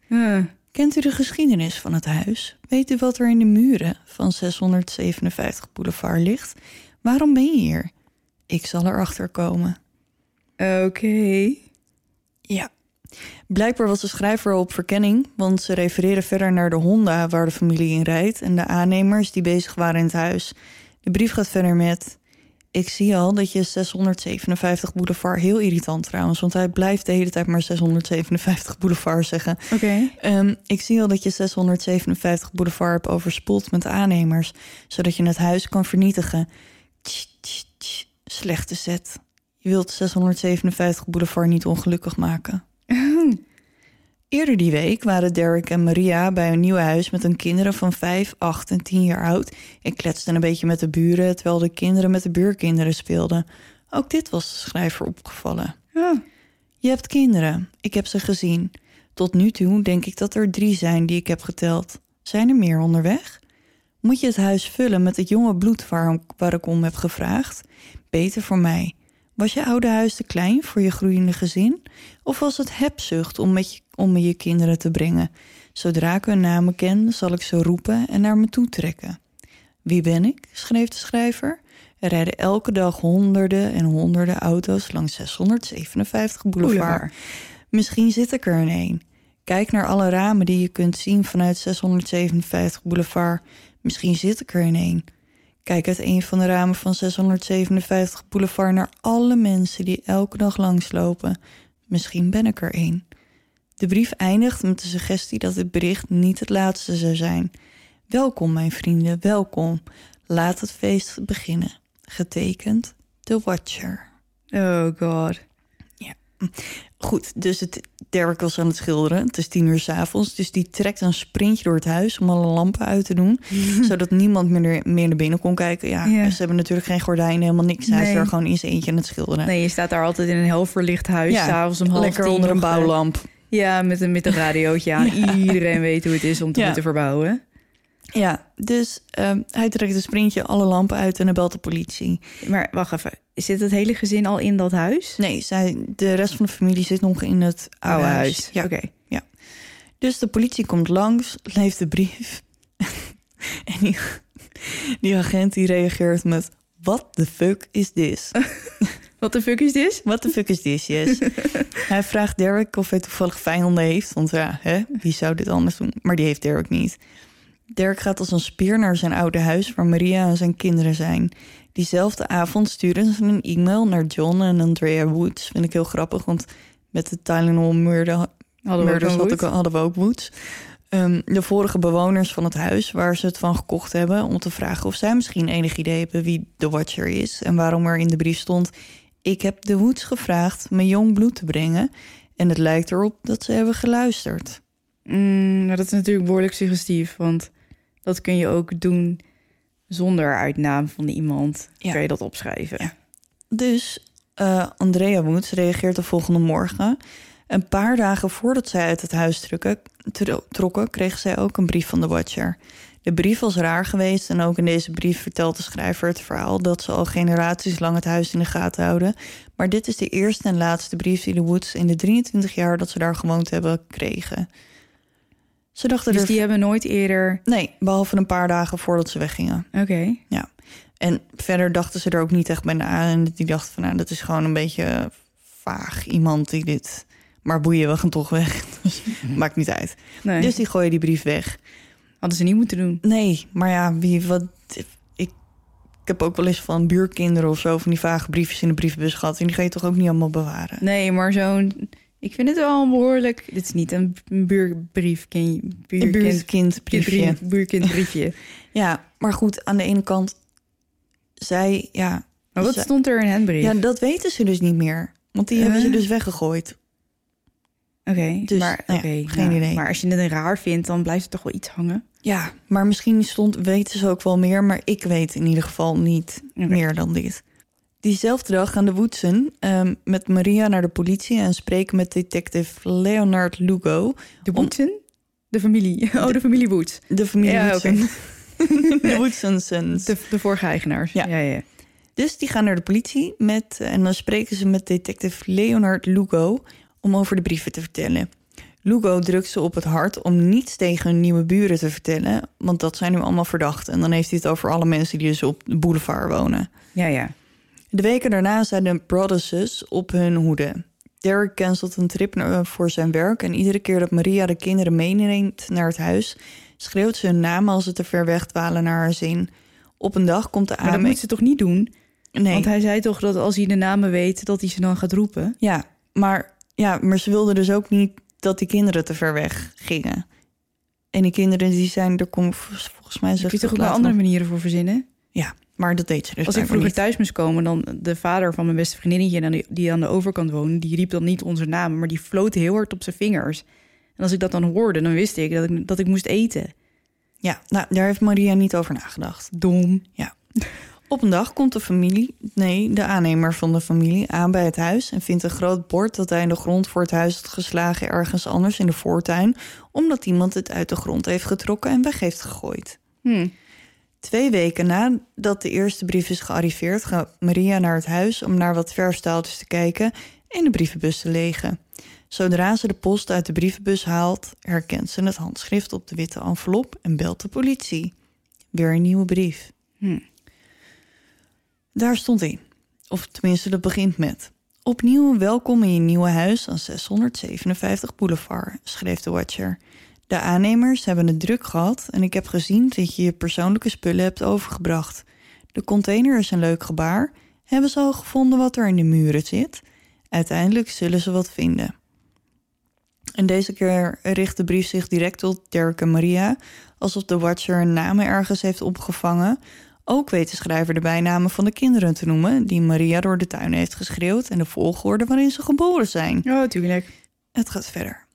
Kent u de geschiedenis van het huis? Weet u wat er in de muren van 657 Boulevard ligt? Waarom ben je hier? Ik zal erachter komen.
Oké.
Ja. Blijkbaar was de schrijver op verkenning, want ze refereren verder naar de Honda waar de familie in rijdt en de aannemers die bezig waren in het huis. De brief gaat verder met: Ik zie al dat je 657 Boulevard heel irritant trouwens, want hij blijft de hele tijd maar 657 Boulevard zeggen.
Oké.
Ehm, ik zie al dat je 657 Boulevard hebt overspoeld met aannemers, zodat je het huis kan vernietigen. Tch, tch, tch. Slechte zet. Je wilt 657 Boulevard niet ongelukkig maken. Eerder die week waren Derek en Maria bij een nieuw huis met hun kinderen van 5, 8 en 10 jaar oud. en kletsten een beetje met de buren terwijl de kinderen met de buurkinderen speelden. Ook dit was de schrijver opgevallen. Je hebt kinderen. Ik heb ze gezien. Tot nu toe denk ik dat er drie zijn die ik heb geteld. Zijn er meer onderweg? Moet je het huis vullen met het jonge bloed waar, waar ik om heb gevraagd? Beter voor mij. Was je oude huis te klein voor je groeiende gezin? Of was het hebzucht om, met je, om me je kinderen te brengen? Zodra ik hun namen ken, zal ik ze roepen en naar me toe trekken. Wie ben ik? schreef de schrijver. Er rijden elke dag honderden en honderden auto's langs 657 boulevard.
Boulevard.
Misschien zit ik er in een. Kijk naar alle ramen die je kunt zien vanuit 657 boulevard. Misschien zit ik er in een. Kijk uit een van de ramen van 657 boulevard naar alle mensen die elke dag langslopen. Misschien ben ik er een. De brief eindigt met de suggestie dat het bericht niet het laatste zou zijn. Welkom, mijn vrienden, welkom. Laat het feest beginnen. Getekend, The Watcher.
Oh god.
Goed, dus het, Derek was aan het schilderen. Het is tien uur s'avonds. Dus die trekt een sprintje door het huis om alle lampen uit te doen. zodat niemand meer, meer naar binnen kon kijken. Ja,
Ja.
ze hebben natuurlijk geen gordijnen, helemaal niks. Hij is er gewoon in zijn eentje aan het schilderen.
Nee, je staat daar altijd in een heel verlicht huis.
Ja,
s'avonds om half
Lekker
tien
onder een
eh,
bouwlamp.
Ja, met een, met een radiootje aan. Iedereen weet hoe het is om te moeten verbouwen.
Ja, dus ehm, hij trekt een sprintje, alle lampen uit en hij belt de politie.
Maar wacht even. Zit het hele gezin al in dat huis?
Nee, zij, de rest van de familie zit nog in het oude,
Oude
huis.
huis.
Ja.
Oké.
Dus de politie komt langs, leeft de brief. en die, die agent die reageert met... What the fuck is this?
Wat de fuck is dit?
What the fuck is this, yes? hij vraagt Derek of hij toevallig vijanden heeft. Want ja, hè, wie zou dit anders doen? Maar die heeft Derek niet. Derek gaat als een spier naar zijn oude huis... waar Maria en zijn kinderen zijn. Diezelfde avond sturen ze een e-mail naar John en Andrea Woods. Vind ik heel grappig, want met de Tylenol murder
Hadden we
Murders had ik, hadden we ook Woods. Ehm, de vorige bewoners van het huis waar ze het van gekocht hebben... om te vragen of zij misschien enig idee hebben wie de Watcher is... en waarom er in de brief stond... ik heb de Woods gevraagd me jong bloed te brengen... en het lijkt erop dat ze hebben geluisterd.
Mm, maar dat is natuurlijk behoorlijk suggestief. Want dat kun je ook doen zonder uitnaam van iemand.
Ja.
Kan je dat opschrijven.
Ja. Dus eh, Andrea Woods reageert de volgende morgen. Een paar dagen voordat zij uit het huis trokken, tro- trokken, kreeg zij ook een brief van de Watcher. De brief was raar geweest en ook in deze brief vertelt de schrijver het verhaal dat ze al generaties lang het huis in de gaten houden. Maar dit is de eerste en laatste brief die de Woods in de 23 jaar dat ze daar gewoond hebben kregen. Ze dachten
Dus
er.
die hebben nooit eerder...
Nee, behalve een paar dagen voordat ze weggingen.
Oké.
Ja. En verder dachten ze er ook niet echt bij na. En die dachten van, nou, dat is gewoon een beetje vaag iemand die dit... Maar boeien, we gaan toch weg. Dus maakt niet uit.
Nee,
Dus die gooien die brief weg.
hadden ze niet moeten doen.
Nee, maar ja, wie, wat... Ik, ik heb ook wel eens van buurkinderen of zo... van die vage briefjes in de brievenbus gehad. En die ga je toch ook niet allemaal bewaren?
Nee, maar zo'n... Ik vind het wel een behoorlijk... Dit is niet een buurbrief. Ken je,
Een
buurkind,
buurtkindbriefje.
brief- buurkindbriefje.
Ja, maar goed, aan de ene kant... Zij, ja...
Maar wat
zij-
stond er in hen brief?
Ja, dat weten ze dus niet meer. Want die hebben ze
Eh?
dus weggegooid.
Oké,
Dus,
maar,
nou ja, geen
nou,
idee.
Maar als je het raar vindt, dan blijft er toch wel iets hangen.
Ja, maar misschien stond, weten ze ook wel meer, maar ik weet in ieder geval niet meer dan dit. Diezelfde dag gaan de Woodson ehm, met Maria naar de politie en spreken met detective Leonard Lugo,
De
Om-
Boetsen? De familie. Oh, de familie Boets.
de familie
Ja,
Woodson. de Woodsonsons.
De, de vorige eigenaars.
Ja.
ja, ja.
Dus die gaan naar de politie met, en dan spreken ze met detective Leonard Lugo om over de brieven te vertellen. Lugo drukt ze op het hart om niets tegen hun nieuwe buren te vertellen, want dat zijn nu allemaal verdachten. En dan heeft hij het over alle mensen die dus op de boulevard wonen.
Ja, ja.
De weken daarna zijn de Brothers op hun hoede. Derek cancelt een trip naar- voor zijn werk en iedere keer dat Maria de kinderen meeneemt naar het huis, schreeuwt ze hun naam als ze te ver weg dwalen naar haar zin. Op een dag komt de
Maar dat moet ze toch niet doen?
Nee.
Want hij zei toch dat als hij de namen weet, dat hij ze dan gaat roepen?
Ja, maar, ja, maar ze wilden dus ook niet dat die kinderen te ver weg gingen. En die kinderen die zijn, er komt volgens mij
kun je toch ook andere manieren voor verzinnen?
Ja, maar dat deed ze dus
Als ik vroeger
niet.
thuis moest komen, dan de vader van mijn beste vriendinnetje die- aan de overkant woonde, die riep dan niet onze namen, maar die floot heel hard op zijn vingers. En als ik dat dan hoorde, dan wist ik dat ik, dat ik moest eten.
Ja, nou, daar heeft Maria niet over nagedacht.
Dom.
Op een dag komt de familie, nee, de aannemer van de familie aan bij het huis en vindt een groot bord dat hij in de grond voor het huis had geslagen ergens anders in de voortuin, omdat iemand het uit de grond heeft getrokken en weg heeft gegooid.
Hm.
Twee weken nadat de eerste brief is gearriveerd, gaat Maria naar het huis om naar wat verstaaltjes te kijken en de brievenbus te legen. Zodra ze de post uit de brievenbus haalt, herkent ze het handschrift op de witte envelop en belt de politie. Weer een nieuwe brief.
Hm.
Daar stond in, of tenminste dat begint met. Opnieuw welkom in je nieuwe huis aan 657 Boulevard, schreef de Watcher. De aannemers hebben het druk gehad en ik heb gezien dat je je persoonlijke spullen hebt overgebracht. De container is een leuk gebaar. Hebben ze al gevonden wat er in de muren zit? Uiteindelijk zullen ze wat vinden. En deze keer richt de brief zich direct tot Derek en Maria, alsof de Watcher hun namen ergens heeft opgevangen. Ook weet de schrijver de bijnamen van de kinderen te noemen, die Maria door de tuin heeft geschreeuwd en de volgorde waarin ze geboren zijn.
Oh, tuurlijk.
Het gaat verder.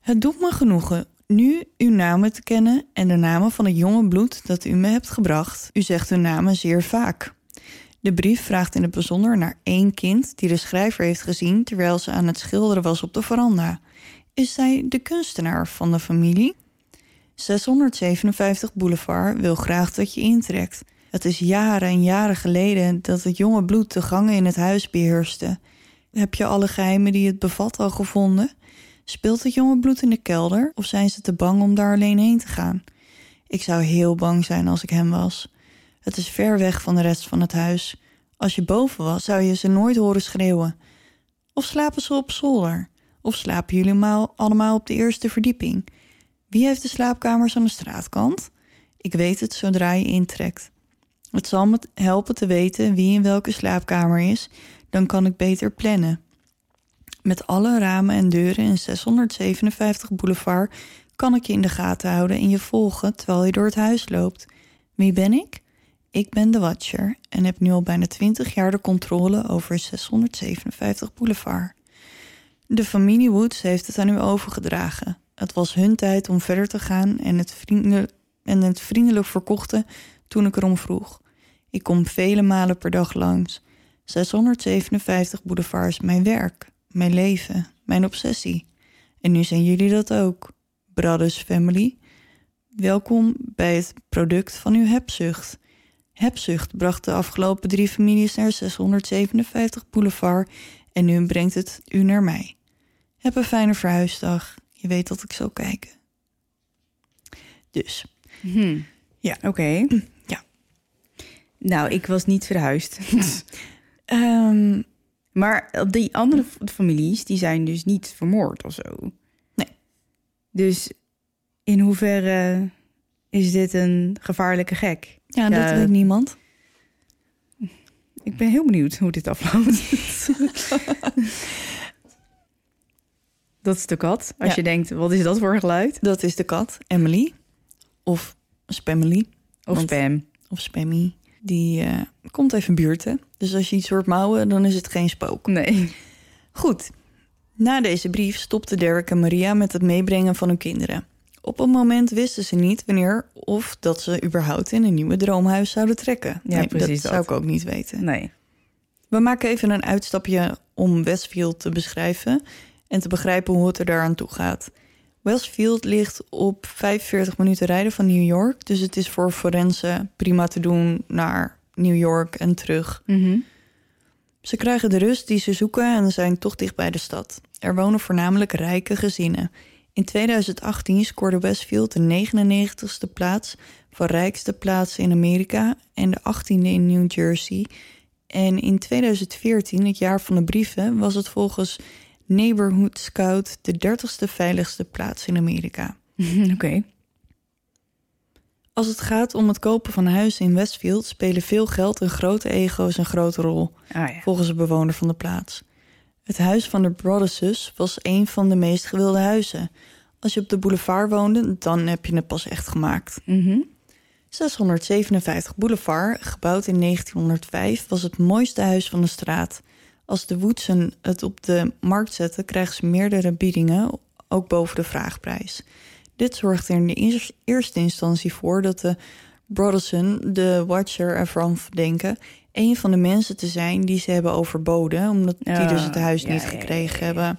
Het doet me genoegen nu uw namen te kennen en de namen van het jonge bloed dat u me hebt gebracht. U zegt hun namen zeer vaak. De brief vraagt in het bijzonder naar één kind die de schrijver heeft gezien terwijl ze aan het schilderen was op de veranda. Is zij de kunstenaar van de familie? 657 Boulevard wil graag dat je intrekt. Het is jaren en jaren geleden dat het jonge bloed de gangen in het huis beheerste. Heb je alle geheimen die het bevat al gevonden? Speelt het jonge bloed in de kelder of zijn ze te bang om daar alleen heen te gaan? Ik zou heel bang zijn als ik hem was. Het is ver weg van de rest van het huis. Als je boven was, zou je ze nooit horen schreeuwen. Of slapen ze op zolder? Of slapen jullie allemaal op de eerste verdieping? Wie heeft de slaapkamers aan de straatkant? Ik weet het zodra je intrekt. Het zal me helpen te weten wie in welke slaapkamer is, dan kan ik beter plannen. Met alle ramen en deuren in 657 Boulevard kan ik je in de gaten houden en je volgen terwijl je door het huis loopt. Wie ben ik? Ik ben de Watcher en heb nu al bijna 20 jaar de controle over 657 Boulevard. De familie Woods heeft het aan u overgedragen. Het was hun tijd om verder te gaan en het, en het vriendelijk verkochten toen ik erom vroeg. Ik kom vele malen per dag langs. 657 Boulevard is mijn werk, mijn leven, mijn obsessie. En nu zijn jullie dat ook, Brothers Family. Welkom bij het product van uw hebzucht. Hebzucht bracht de afgelopen drie families naar 657 Boulevard en nu brengt het u naar mij. Heb een fijne verhuisdag. Je weet dat ik zal kijken. Dus,
Hm.
Ja.
Oké.
Ja.
Nou, ik was niet verhuisd.
ehm,
maar die andere families, die zijn dus niet vermoord of zo.
Nee.
Dus in hoeverre is dit een gevaarlijke gek?
ja,
Ja.
dat weet niemand.
Ik ben heel benieuwd hoe dit afloopt. dat is de kat. Als
Ja.
je denkt, wat is dat voor geluid?
Dat is de kat, Emily. Of Spammily.
Of
Want-
spam.
Of Spammy. Die eh, komt even buurten. Dus als je iets hoort mouwen, dan is het geen spook.
Nee.
Goed. Na deze brief stopte Derek en Maria met het meebrengen van hun kinderen. Op een moment wisten ze niet wanneer of dat ze überhaupt in een nieuwe droomhuis zouden trekken.
Ja,
Nee,
precies
Dat zou
dat.
ik ook niet weten.
Nee.
We maken even een uitstapje om Westfield te beschrijven en te begrijpen hoe het er daaraan toe gaat. Westfield ligt op 45 minuten rijden van New York, dus het is voor forensen prima te doen naar New York en terug.
Mhm.
Ze krijgen de rust die ze zoeken en zijn toch dicht bij de stad. Er wonen voornamelijk rijke gezinnen. In 2018 scoorde Westfield de 99ste plaats van rijkste plaatsen in Amerika en de 18e in New Jersey. En in 2014, het jaar van de brieven, was het volgens Neighborhood Scout de 30ste veiligste plaats in Amerika.
Oké.
Als het gaat om het kopen van huizen in Westfield spelen veel geld en grote ego's een grote rol.
Ah ja.
volgens de bewoner van de plaats. Het huis van de Brothers was een van de meest gewilde huizen. Als je op de boulevard woonde, dan heb je het pas echt gemaakt.
Mhm.
657 Boulevard, gebouwd in 1905, was het mooiste huis van de straat. Als de Woodsen het op de markt zetten, krijgen ze meerdere biedingen, ook boven de vraagprijs. Dit zorgde er in de eers- eerste instantie voor dat de Brotherson de Watcher ervan verdenken een van de mensen te zijn die ze hebben overboden, omdat die
Ja,
dus het huis
ja,
niet gekregen
ja,
hebben.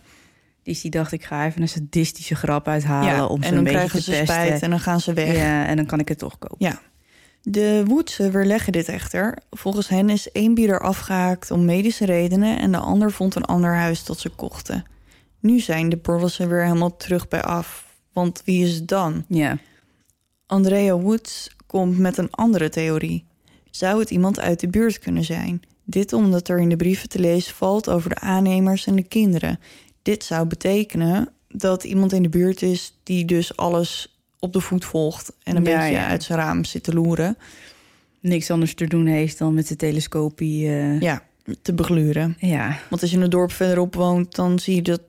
Dus die dacht, ik ga even een sadistische grap uithalen om ze
en
een
dan
beetje
krijgen
te
ze
pesten.
spijt en dan gaan ze weg.
Ja, en dan kan ik het toch kopen.
Ja. De Woodsen weerleggen dit echter. Volgens hen is één bieder afgehaakt om medische redenen en de ander vond een ander huis dat ze kochten. Nu zijn de Brothersen weer helemaal terug bij af. Want wie is het dan?
Ja.
Andrea Woods komt met een andere theorie. Zou het iemand uit de buurt kunnen zijn? Dit omdat er in de brieven te lezen valt over de aannemers en de kinderen. Dit zou betekenen dat iemand in de buurt is die dus alles op de voet volgt en een
Ja,
beetje
ja.
uit zijn raam zit te loeren.
Niks anders te doen heeft dan met de telescopie. eh,
Ja, te begluren.
ja.
Want als je in een dorp verderop woont, dan zie je dat.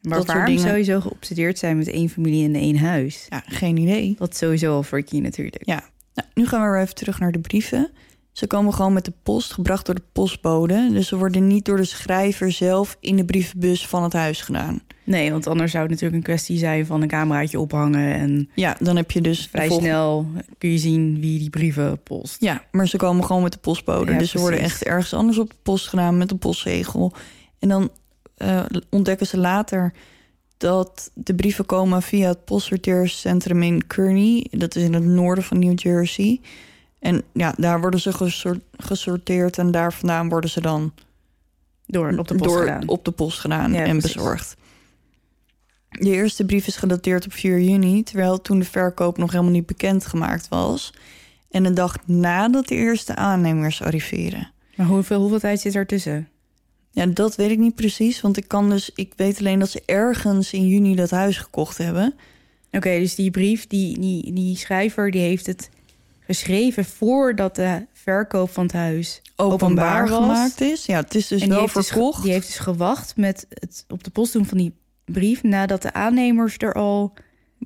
Maar
Dat soort
waarom
dingen.
zou je zo geobsedeerd zijn met één familie en één huis?
Ja, geen idee.
Dat is sowieso al freaky natuurlijk.
Ja. Nou, nu gaan we weer even terug naar de brieven. Ze komen gewoon met de post, gebracht door de postbode. Dus ze worden niet door de schrijver zelf in de brievenbus van het huis gedaan.
Nee, want anders zou het natuurlijk een kwestie zijn van een cameraatje ophangen. En
Ja, dan heb je dus
vrij
volgende-
snel kun je zien wie die brieven post.
Ja, maar ze komen gewoon met de postbode.
Ja,
dus ze worden echt ergens anders op de post gedaan met een postzegel. En dan eh, ontdekken ze later dat de brieven komen via het postsorteercentrum in Kearney. Dat is in het noorden van New Jersey. En ja, daar worden ze gesor- gesorteerd en daar vandaan worden ze dan
Door op de post
door,
gedaan.
op de post gedaan
Ja,
en
precies.
bezorgd. De eerste brief is gedateerd op 4 juni, terwijl toen de verkoop nog helemaal niet bekendgemaakt was. En een dag nadat de eerste aannemers arriveren.
Maar hoeveel, hoeveel tijd zit er tussen?
Ja, dat weet ik niet precies, want ik kan dus, ik weet alleen dat ze ergens in juni dat huis gekocht hebben.
Oké, dus die brief, die, die, die schrijver, die heeft het geschreven voordat de verkoop van het huis
Openbaar,
was.
gemaakt is. Ja, het is dus
en
wel
heeft dus,
verkocht.
die heeft dus gewacht met het op de post doen van die brief nadat de aannemers er al.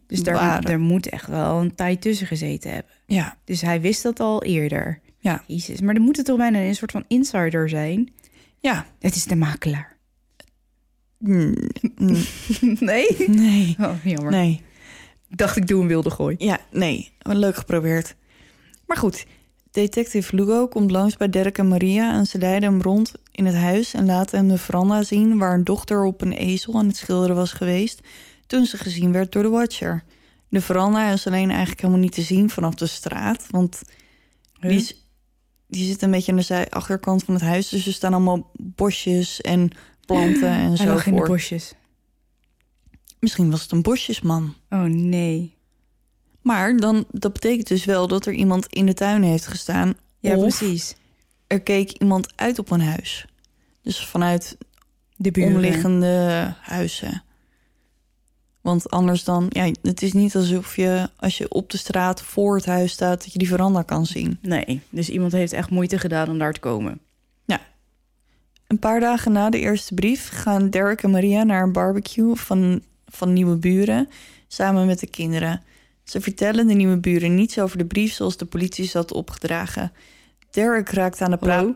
Dus daar, er moet echt wel een tijd tussen gezeten hebben.
Ja,
Dus hij wist dat al eerder.
ja,
Jezus, maar dan moet het toch bijna een soort van insider zijn?
ja.
Het is de makelaar.
Mm, mm,
Nee?
nee,
Oh, jammer.
nee.
Dacht ik doe een wilde gooi.
Ja, nee. Leuk geprobeerd. Maar goed, detective Lugo komt langs bij Derek en Maria... en ze leiden hem rond in het huis en laten hem de veranda zien... waar een dochter op een ezel aan het schilderen was geweest... toen ze gezien werd door de Watcher. De veranda is alleen eigenlijk helemaal niet te zien vanaf de straat... want die, is- die zit een beetje aan de zij- achterkant van het huis... dus er staan allemaal bosjes en planten en
Hij
zo
lag in de bosjes.
Misschien was het een bosjesman.
Oh nee.
Maar dan, dat betekent dus wel dat er iemand in de tuin heeft gestaan.
Ja,
of
precies.
er keek iemand uit op een huis. Dus vanuit
De buren.
omliggende huizen. Want anders dan, ja, het is niet alsof je als je op de straat voor het huis staat, dat je die veranda kan zien.
Nee, dus iemand heeft echt moeite gedaan om daar te komen.
Een paar dagen na de eerste brief gaan Derek en Maria naar een barbecue van, van nieuwe buren samen met de kinderen. Ze vertellen de nieuwe buren niets over de brief zoals de politie ze had opgedragen. Derek raakt aan de praat.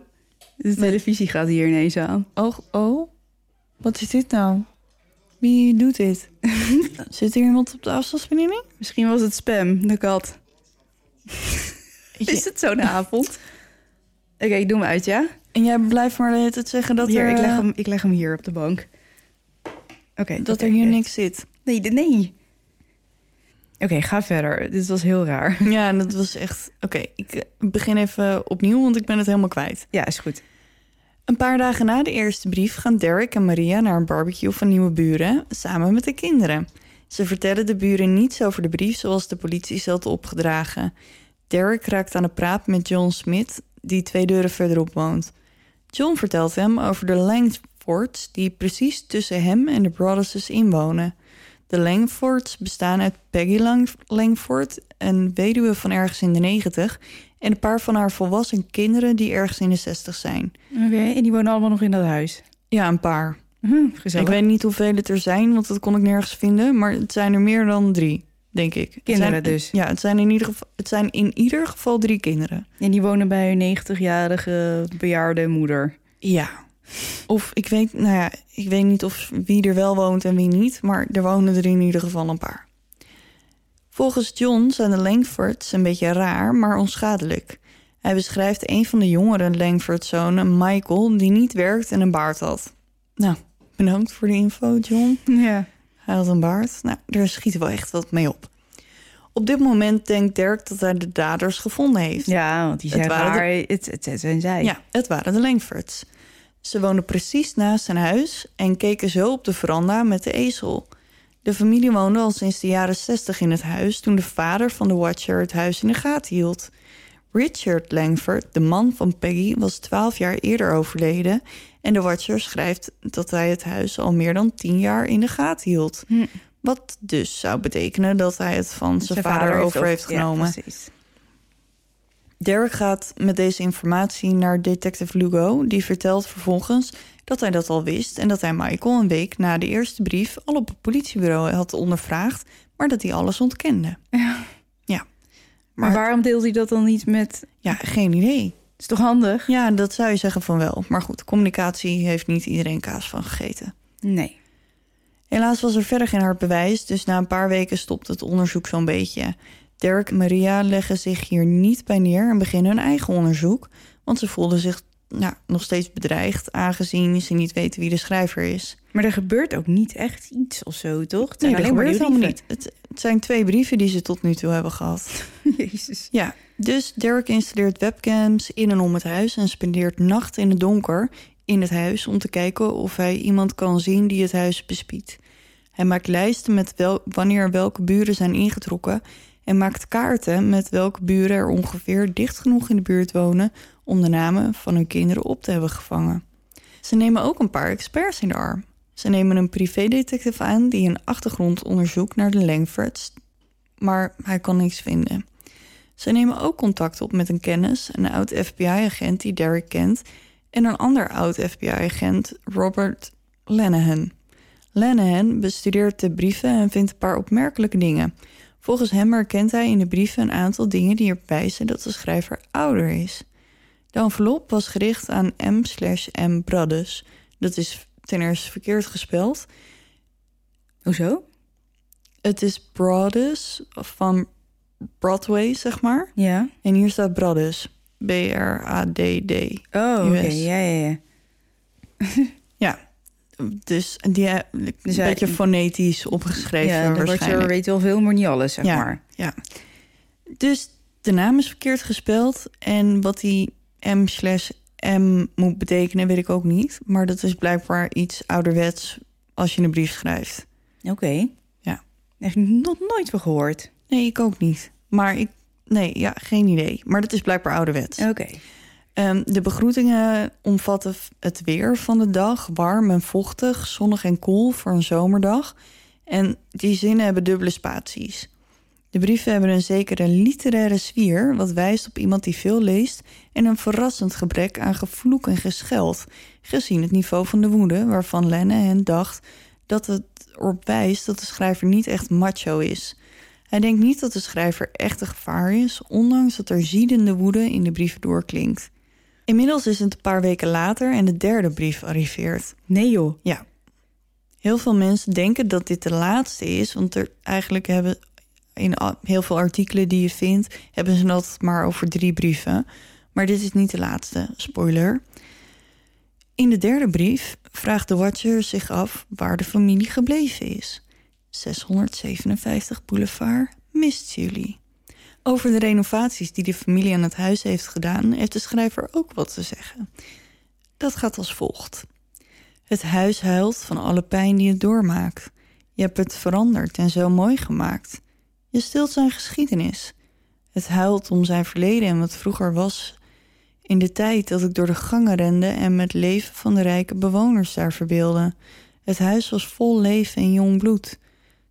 De televisie gaat hier ineens aan.
Oh, oh, wat is dit nou? Wie doet dit? Zit hier iemand op de afstandsbediening?
Misschien was het spam, de kat. Is het zo'n avond? Oké, ik doe hem uit, ja?
En jij blijft maar tijd zeggen dat,
hier,
er,
ik, leg
eh,
hem, ik leg hem hier op de bank. Oké.
dat
oké,
er hier niks zit.
Nee, de- nee. Oké, ga verder. Dit was heel raar.
Ja, dat was echt... Oké, ik eh, begin even opnieuw, want ik ben het helemaal kwijt.
Ja, is goed.
Een paar dagen na de eerste brief gaan Derek en Maria naar een barbecue van nieuwe buren samen met de kinderen. Ze vertellen de buren niets over de brief zoals de politie ze had opgedragen. Derek raakt aan de praat met John Smith, die twee deuren verderop woont. John vertelt hem over de Langfords die precies tussen hem en de Brothers inwonen. De Langfords bestaan uit Peggy Lang Langford, een weduwe van ergens in de negentig, en een paar van haar volwassen kinderen die ergens in de zestig zijn.
Oké, en die wonen allemaal nog in dat huis.
Ja, een paar.
Hm, gezellig.
Ik weet niet hoeveel het er zijn, want dat kon ik nergens vinden. Maar het zijn er meer dan drie, denk ik.
Kinderen
zijn-
dus.
Ja, het zijn, in ieder geval, het zijn in ieder geval drie kinderen.
En die wonen bij hun 90-jarige bejaarde moeder.
Ja. Of ik weet, nou ja, ik weet niet of wie er wel woont en wie niet. Maar er wonen er in ieder geval een paar. Volgens John zijn de Langfords een beetje raar, maar onschadelijk. Hij beschrijft een van de jongere Langford-zonen, Michael, die niet werkt en een baard had. Nou, bedankt voor de info, John.
Ja.
Hij had een baard. Nou, daar schiet wel echt wat mee op. Op dit moment denkt Dirk dat hij de daders gevonden heeft.
Ja, want die
Het
zijn
waren de-
waar. Het, het, het zijn zij.
Ja, het waren de Langfords. Ze woonden precies naast zijn huis en keken zo op de veranda met de ezel. De familie woonde al sinds de jaren 60 in het huis toen de vader van de Watcher het huis in de gaten hield. Richard Langford, de man van Peggy, was 12 jaar eerder overleden en de Watcher schrijft dat hij het huis al meer dan 10 jaar in de gaten hield.
Hm.
Wat dus zou betekenen dat hij het van zijn, vader, over heeft genomen.
Ja, precies.
Derek gaat met deze informatie naar detective Lugo. Die vertelt vervolgens dat hij dat al wist... en dat hij Michael een week na de eerste brief... al op het politiebureau had ondervraagd... maar dat hij alles ontkende.
Ja.
Ja.
Maar,
Maar,
waarom deelt hij dat dan niet met...
ja, geen idee.
is toch handig?
Ja, dat zou je zeggen van wel. Maar goed, communicatie heeft niet iedereen kaas van gegeten.
Nee.
Helaas was er verder geen hard bewijs, dus na een paar weken stopt het onderzoek zo'n beetje. Derek en Maria leggen zich hier niet bij neer en beginnen hun eigen onderzoek, want ze voelden zich nou, nog steeds bedreigd, aangezien ze niet weten wie de schrijver is.
Maar er gebeurt ook niet echt iets of zo, toch? Het
Nee,
maar
gebeurt helemaal niet. Het, het zijn twee brieven die ze tot nu toe hebben gehad.
Jezus.
Ja, dus Derek installeert webcams in en om het huis en spendeert nacht in het donker in het huis om te kijken of hij iemand kan zien die het huis bespiedt. Hij maakt lijsten met wel, wanneer welke buren zijn ingetrokken en maakt kaarten met welke buren er ongeveer dicht genoeg in de buurt wonen om de namen van hun kinderen op te hebben gevangen. Ze nemen ook een paar experts in de arm. Ze nemen een privédetective aan die een achtergrondonderzoek naar de Langfords, maar hij kan niks vinden. Ze nemen ook contact op met een kennis, een oud FBI-agent die Derek kent, en een ander oud FBI-agent, Robert Lanahan. Lanahan bestudeert de brieven en vindt een paar opmerkelijke dingen. Volgens hem herkent hij in de brieven een aantal dingen die erop wijzen dat de schrijver ouder is. De envelop was gericht aan M slash M Brothers. Dat is ten eerste verkeerd gespeld.
Hoezo?
Het is Brothers van Broadway, zeg maar.
Ja.
En hier staat Brothers. B-R-A-D-D.
Oh, oké. Ja, ja, ja.
Ja, dus die eh, een
Dus hij-
beetje fonetisch opgeschreven
ja,
waarschijnlijk.
Watcher weet wel veel, maar niet alles, zeg
Ja.
maar.
Ja. Dus de naam is verkeerd gespeld. En wat die M slash M moet betekenen, weet ik ook niet. Maar dat is blijkbaar iets ouderwets als je een brief schrijft.
Oké.
Ja.
Echt nog nooit van gehoord.
Nee, ik ook niet. Maar ik, nee, ja, geen idee. Maar dat is blijkbaar ouderwets.
Oké.
Ehm, de begroetingen omvatten het weer van de dag. Warm en vochtig, zonnig en koel voor een zomerdag. En die zinnen hebben dubbele spaties. De brieven hebben een zekere literaire sfeer... wat wijst op iemand die veel leest... en een verrassend gebrek aan gevloek en gescheld... gezien het niveau van de woede... waarvan Lenne dacht dat het erop wijst... dat de schrijver niet echt macho is... Hij denkt niet dat de schrijver echt een gevaar is, ondanks dat er ziedende woede in de brieven doorklinkt. Inmiddels is het een paar weken later en de derde brief arriveert.
Nee joh.
Ja. Heel veel mensen denken dat dit de laatste is, want er eigenlijk hebben in heel veel artikelen die je vindt, hebben ze dat maar over drie brieven. Maar dit is niet de laatste, spoiler. In de derde brief vraagt de Watcher zich af waar de familie gebleven is. 657 Boulevard mist jullie. Over de renovaties die de familie aan het huis heeft gedaan, heeft de schrijver ook wat te zeggen. Dat gaat als volgt. Het huis huilt van alle pijn die het doormaakt. Je hebt het veranderd en zo mooi gemaakt. Je stilt zijn geschiedenis. Het huilt om zijn verleden en wat vroeger was. In de tijd dat ik door de gangen rende en met leven van de rijke bewoners daar verbeelde. Het huis was vol leven en jong bloed.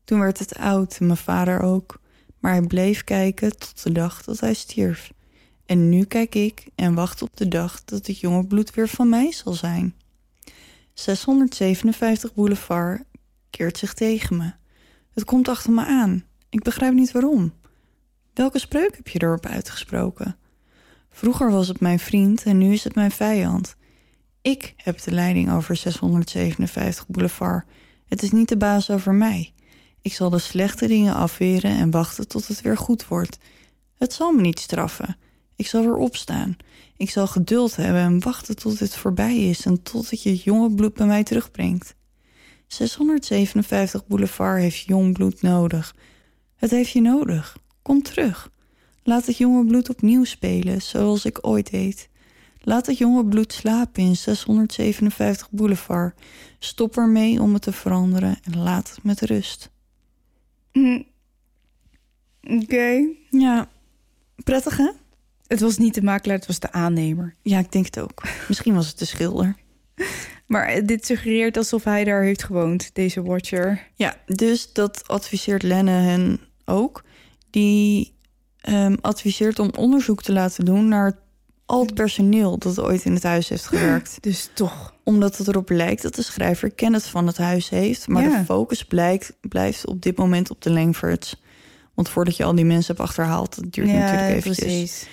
Toen werd het oud en mijn vader ook. Maar hij bleef kijken tot de dag dat hij stierf. En nu kijk ik en wacht op de dag dat het jonge bloed weer van mij zal zijn. 657 Boulevard keert zich tegen me. Het komt achter me aan. Ik begrijp niet waarom. Welke spreuk heb je erop uitgesproken? Vroeger was het mijn vriend en nu is het mijn vijand. Ik heb de leiding over 657 Boulevard. Het is niet de baas over mij. Ik zal de slechte dingen afweren en wachten tot het weer goed wordt. Het zal me niet straffen. Ik zal weer opstaan. Ik zal geduld hebben en wachten tot het voorbij is en tot je jonge bloed bij mij terugbrengt. 657 Boulevard heeft jong bloed nodig. Het heeft je nodig. Kom terug. Laat het jonge bloed opnieuw spelen, zoals ik ooit deed. Laat het jonge bloed slapen in 657 Boulevard. Stop ermee om het te veranderen en laat het met rust.
Mm. Oké.
Ja, prettig hè?
Het was niet de makelaar, het was de aannemer.
Ja, ik denk het ook. Misschien was het de schilder.
Maar dit suggereert alsof hij daar heeft gewoond, deze watcher.
Ja, dus dat adviseert Lenne hen ook. Die um, adviseert om onderzoek te laten doen naar al het personeel dat ooit in het huis heeft gewerkt.
Dus toch.
Omdat het erop lijkt dat de schrijver kennis van het huis heeft. Maar
Ja.
de focus blijkt, blijft op dit moment op de Langfords. Want voordat je al die mensen hebt achterhaald, dat duurt natuurlijk eventjes.
precies.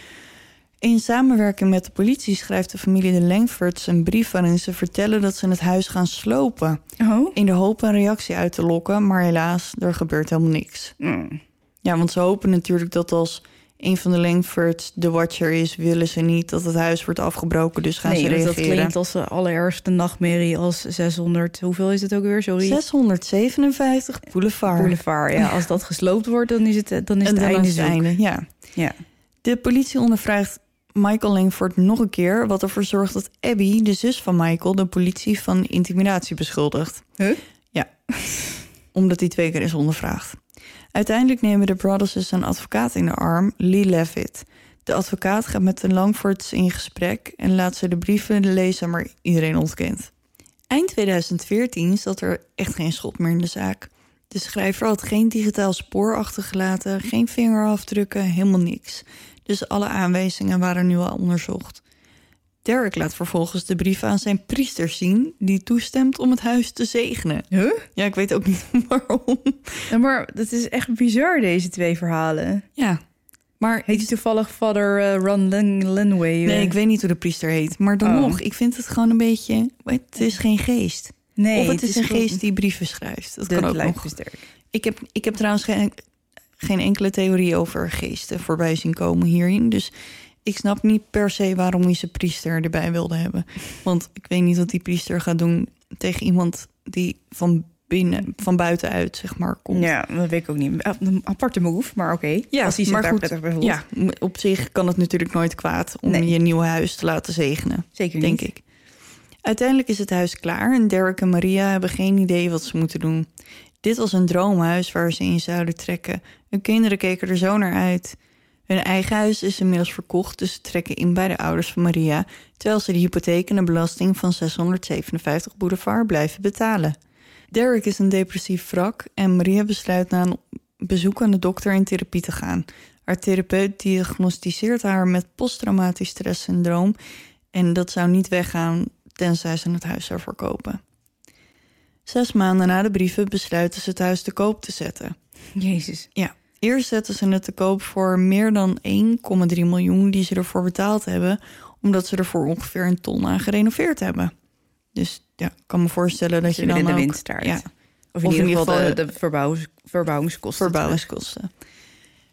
In samenwerking met de politie schrijft de familie de Langfords een brief waarin ze vertellen dat ze het huis gaan slopen.
Oh?
In de hoop een reactie uit te lokken, maar helaas, er gebeurt helemaal niks.
Mm.
Ja, want ze hopen natuurlijk dat als een van de Langfords de Watcher is, willen ze niet dat het huis wordt afgebroken, dus gaan
Nee,
ze
want dat
reageren.
klinkt als de allerergste nachtmerrie als 600... Hoeveel is het ook weer? Sorry.
657 Boulevard.
Boulevard. Ja, als dat gesloopt wordt, dan is het, dan is
En
het
dan
einde
is het einde, ja.
Ja.
De politie ondervraagt Michael Langford nog een keer... wat ervoor zorgt dat Abby, de zus van Michael... de politie van intimidatie beschuldigt.
Huh?
Ja, omdat hij twee keer is ondervraagd. Uiteindelijk nemen de Brothers een advocaat in de arm, Lee Levitt. De advocaat gaat met de Langfords in gesprek... en laat ze de brieven lezen, maar iedereen ontkent. Eind 2014 zat er echt geen schot meer in de zaak. De schrijver had geen digitaal spoor achtergelaten, geen vingerafdrukken, helemaal niks. Dus alle aanwijzingen waren nu al onderzocht. Derek laat vervolgens de brief aan zijn priester zien, die toestemt om het huis te zegenen.
Huh?
Ja, ik weet ook niet waarom.
Ja, maar dat is echt bizar, deze twee verhalen.
Ja, maar
Heet hij toevallig vader eh, Ron Len Lenway?
nee,
eh?
ik weet niet hoe de priester heet. Maar dan
Oh.
nog, ik vind het gewoon een beetje. Het is geen geest.
nee,
of het, is, een geest die brieven schrijft. Dat kan ook nog. Ik heb, ik heb trouwens geen, geen enkele theorie over geesten voorbij zien komen hierin. Dus ik snap niet per se waarom hij zijn priester erbij wilde hebben. Want ik weet niet wat die priester gaat doen tegen iemand die van binnen, van buitenuit, zeg maar, komt.
Ja, dat weet ik ook niet. Een aparte move, maar oké.
Ja,
Als hij zich
maar
daar
goed,
prettig bij voelt.
Ja, op zich kan het natuurlijk nooit kwaad om
Nee.
je nieuwe huis te laten zegenen,
zeker
denk
niet.
ik. Uiteindelijk is het huis klaar en Derek en Maria hebben geen idee wat ze moeten doen. Dit was een droomhuis waar ze in zouden trekken. Hun kinderen keken er zo naar uit. Hun eigen huis is inmiddels verkocht, dus ze trekken in bij de ouders van Maria, terwijl ze de hypotheek en de belasting van 657 Boulevard blijven betalen. Derek is een depressief wrak en Maria besluit na een bezoek aan de dokter in therapie te gaan. Haar therapeut diagnosticeert haar met posttraumatisch stresssyndroom en dat zou niet weggaan tenzij ze het huis zou verkopen. Zes maanden na de brieven besluiten ze het huis te koop te zetten.
Jezus.
Ja, eerst zetten ze het te koop voor meer dan 1,3 miljoen die ze ervoor betaald hebben, omdat ze er voor ongeveer een ton aan gerenoveerd hebben. Dus ja, ik kan me voorstellen dat
Ze
je dan
de winst start.
Ja,
Of in,
Of in
ieder geval de,
geval
de verbouwings, verbouwingskosten.
verbouwingskosten.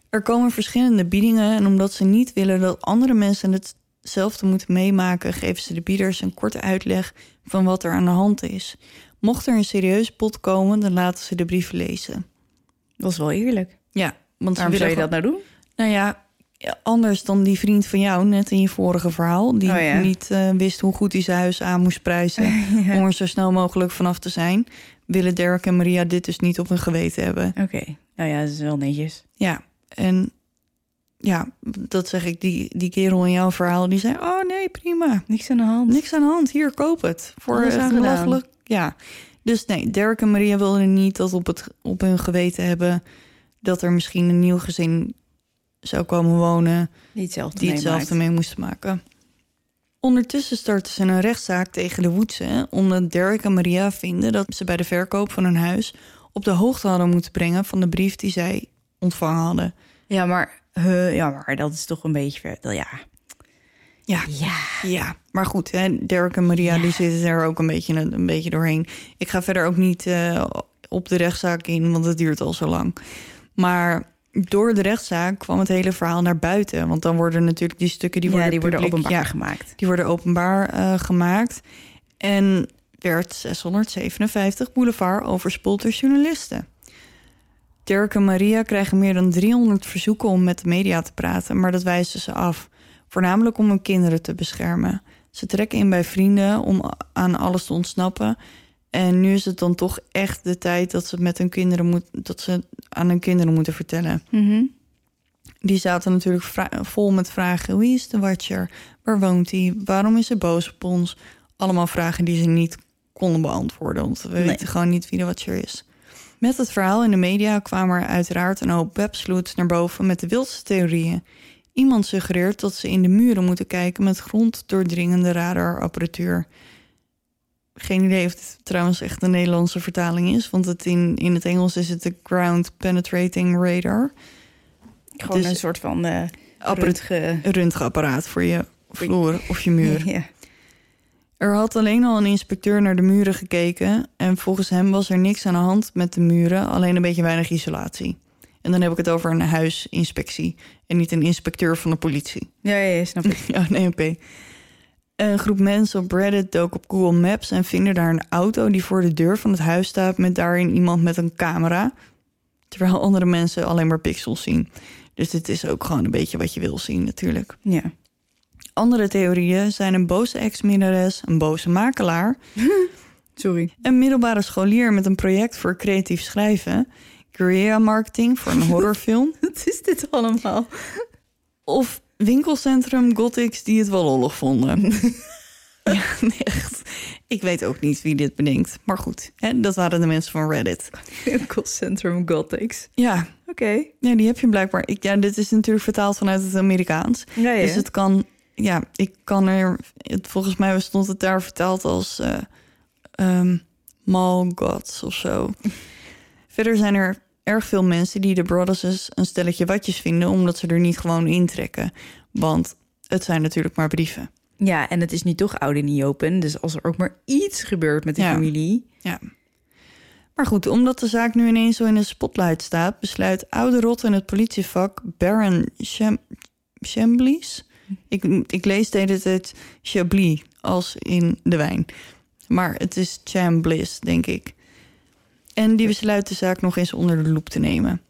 Er komen verschillende biedingen en omdat ze niet willen dat andere mensen hetzelfde moeten meemaken, geven ze de bieders een korte uitleg van wat er aan de hand is. Mocht er een serieus bod komen, dan laten ze de brieven lezen.
Dat is wel eerlijk.
Ja, want
Waarom zou je dat nou doen?
Nou ja, anders dan die vriend van jou net in je vorige verhaal, die
Oh ja.
niet eh, wist hoe goed hij zijn huis aan moest prijzen om er zo snel mogelijk vanaf te zijn, willen Derek en Maria dit dus niet op hun geweten hebben.
Oké, nou ja, dat is wel netjes.
Ja, en ja, dat zeg ik, die, die kerel in jouw verhaal, die zei, oh nee, prima,
Niks aan de hand.
niks aan de hand, hier, koop het. Voor belachelijk. Ja, dus nee, Derek en Maria wilden niet dat op, het, op hun geweten hebben dat er misschien een nieuw gezin zou komen wonen
Die hetzelfde
die hetzelfde mee moesten maken. Ondertussen starten ze een rechtszaak tegen de Woodsen... omdat Derek en Maria vinden dat ze bij de verkoop van hun huis... op de hoogte hadden moeten brengen van de brief die zij ontvangen hadden.
Ja, maar, ja, maar dat is toch een beetje ver. Ja.
Ja,
Ja.
ja. maar goed, hè, Derek en Maria die zitten er ook een beetje, een, beetje doorheen. Ik ga verder ook niet eh, op de rechtszaak in, want het duurt al zo lang. Maar door de rechtszaak kwam het hele verhaal naar buiten. Want dan worden natuurlijk die stukken die worden,
ja, die worden openbaar
ja,
gemaakt.
Die worden openbaar eh, gemaakt. En werd 657 boulevard overspoeld door journalisten. Dirk en Maria krijgen meer dan 300 verzoeken om met de media te praten, maar dat wijzen ze af. Voornamelijk om hun kinderen te beschermen. Ze trekken in bij vrienden om aan alles te ontsnappen. En nu is het dan toch echt de tijd dat ze met hun kinderen moet, dat ze aan hun kinderen moeten vertellen.
Mhm.
Die zaten natuurlijk vol met vragen. Wie is de Watcher? Waar woont hij? Waarom is hij boos op ons? Allemaal vragen die ze niet konden beantwoorden. Want we
Nee.
weten gewoon niet wie de Watcher is. Met het verhaal in de media kwamen er uiteraard een hoop websloots naar boven met de wildste theorieën. Iemand suggereert dat ze in de muren moeten kijken met gronddoordringende radarapparatuur. Geen idee of het trouwens echt een Nederlandse vertaling is, want het in, in het Engels is het de Ground Penetrating Radar.
Gewoon
Dus-
een soort van uh,
een röntgenapparaat voor je vloer of je muur.
Ja.
Er had alleen al een inspecteur naar de muren gekeken en volgens hem was er niks aan de hand met de muren, alleen een beetje weinig isolatie. En dan heb ik het over een huisinspectie en niet een inspecteur van de politie.
Ja, ja, ja, snap ik.
Ja, nee, oké. Een groep mensen op Reddit dook op Google Maps en vinden daar een auto die voor de deur van het huis staat met daarin iemand met een camera. Terwijl andere mensen alleen maar pixels zien. Dus dit is ook gewoon een beetje wat je wil zien natuurlijk.
Ja.
Andere theorieën zijn een boze ex-minnares, een boze makelaar,
Sorry.
een middelbare scholier met een project voor creatief schrijven, guerrilla marketing voor een horrorfilm
Wat is dit allemaal?
of winkelcentrum gothics die het wel lollig vonden. ja, echt. Ik weet ook niet wie dit bedenkt, maar goed, hè, dat waren de mensen van Reddit.
Winkelcentrum Gothics.
Ja,
Oké.
ja, die heb je blijkbaar. Ik, ja, dit is natuurlijk vertaald vanuit het Amerikaans.
Ja, ja.
Dus het kan, ja, ik kan er, het, volgens mij stond het daar vertaald als ehm, mall gods of zo. Verder zijn er erg veel mensen die de Brothers een stelletje watjes vinden, omdat ze er niet gewoon intrekken. Want het zijn natuurlijk maar brieven.
ja, en het is nu toch oud en niet open. Dus als er ook maar iets gebeurt met de
Ja.
familie...
Ja. Maar goed, omdat de zaak nu ineens zo in de spotlight staat, besluit oude rot in het politievak Baron Cham Chamblis. Ik, ik lees de hele tijd Chablis als in de wijn. Maar het is Chamblis, denk ik. En die besluit de zaak nog eens onder de loep te nemen.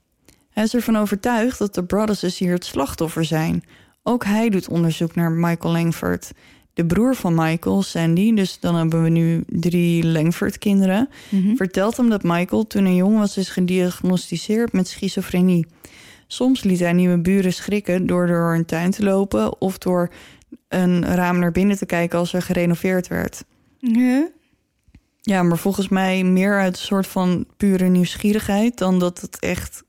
Hij is ervan overtuigd dat de Brothers hier het slachtoffer zijn. Ook hij doet onderzoek naar Michael Langford. De broer van Michael, Sandy, dus dan hebben we nu drie Langford-kinderen, vertelt hem dat Michael toen hij jong was is gediagnosticeerd met schizofrenie. Soms liet hij nieuwe buren schrikken door door een tuin te lopen of door een raam naar binnen te kijken als er gerenoveerd werd.
Ja,
maar volgens mij meer uit een soort van pure nieuwsgierigheid dan dat het echt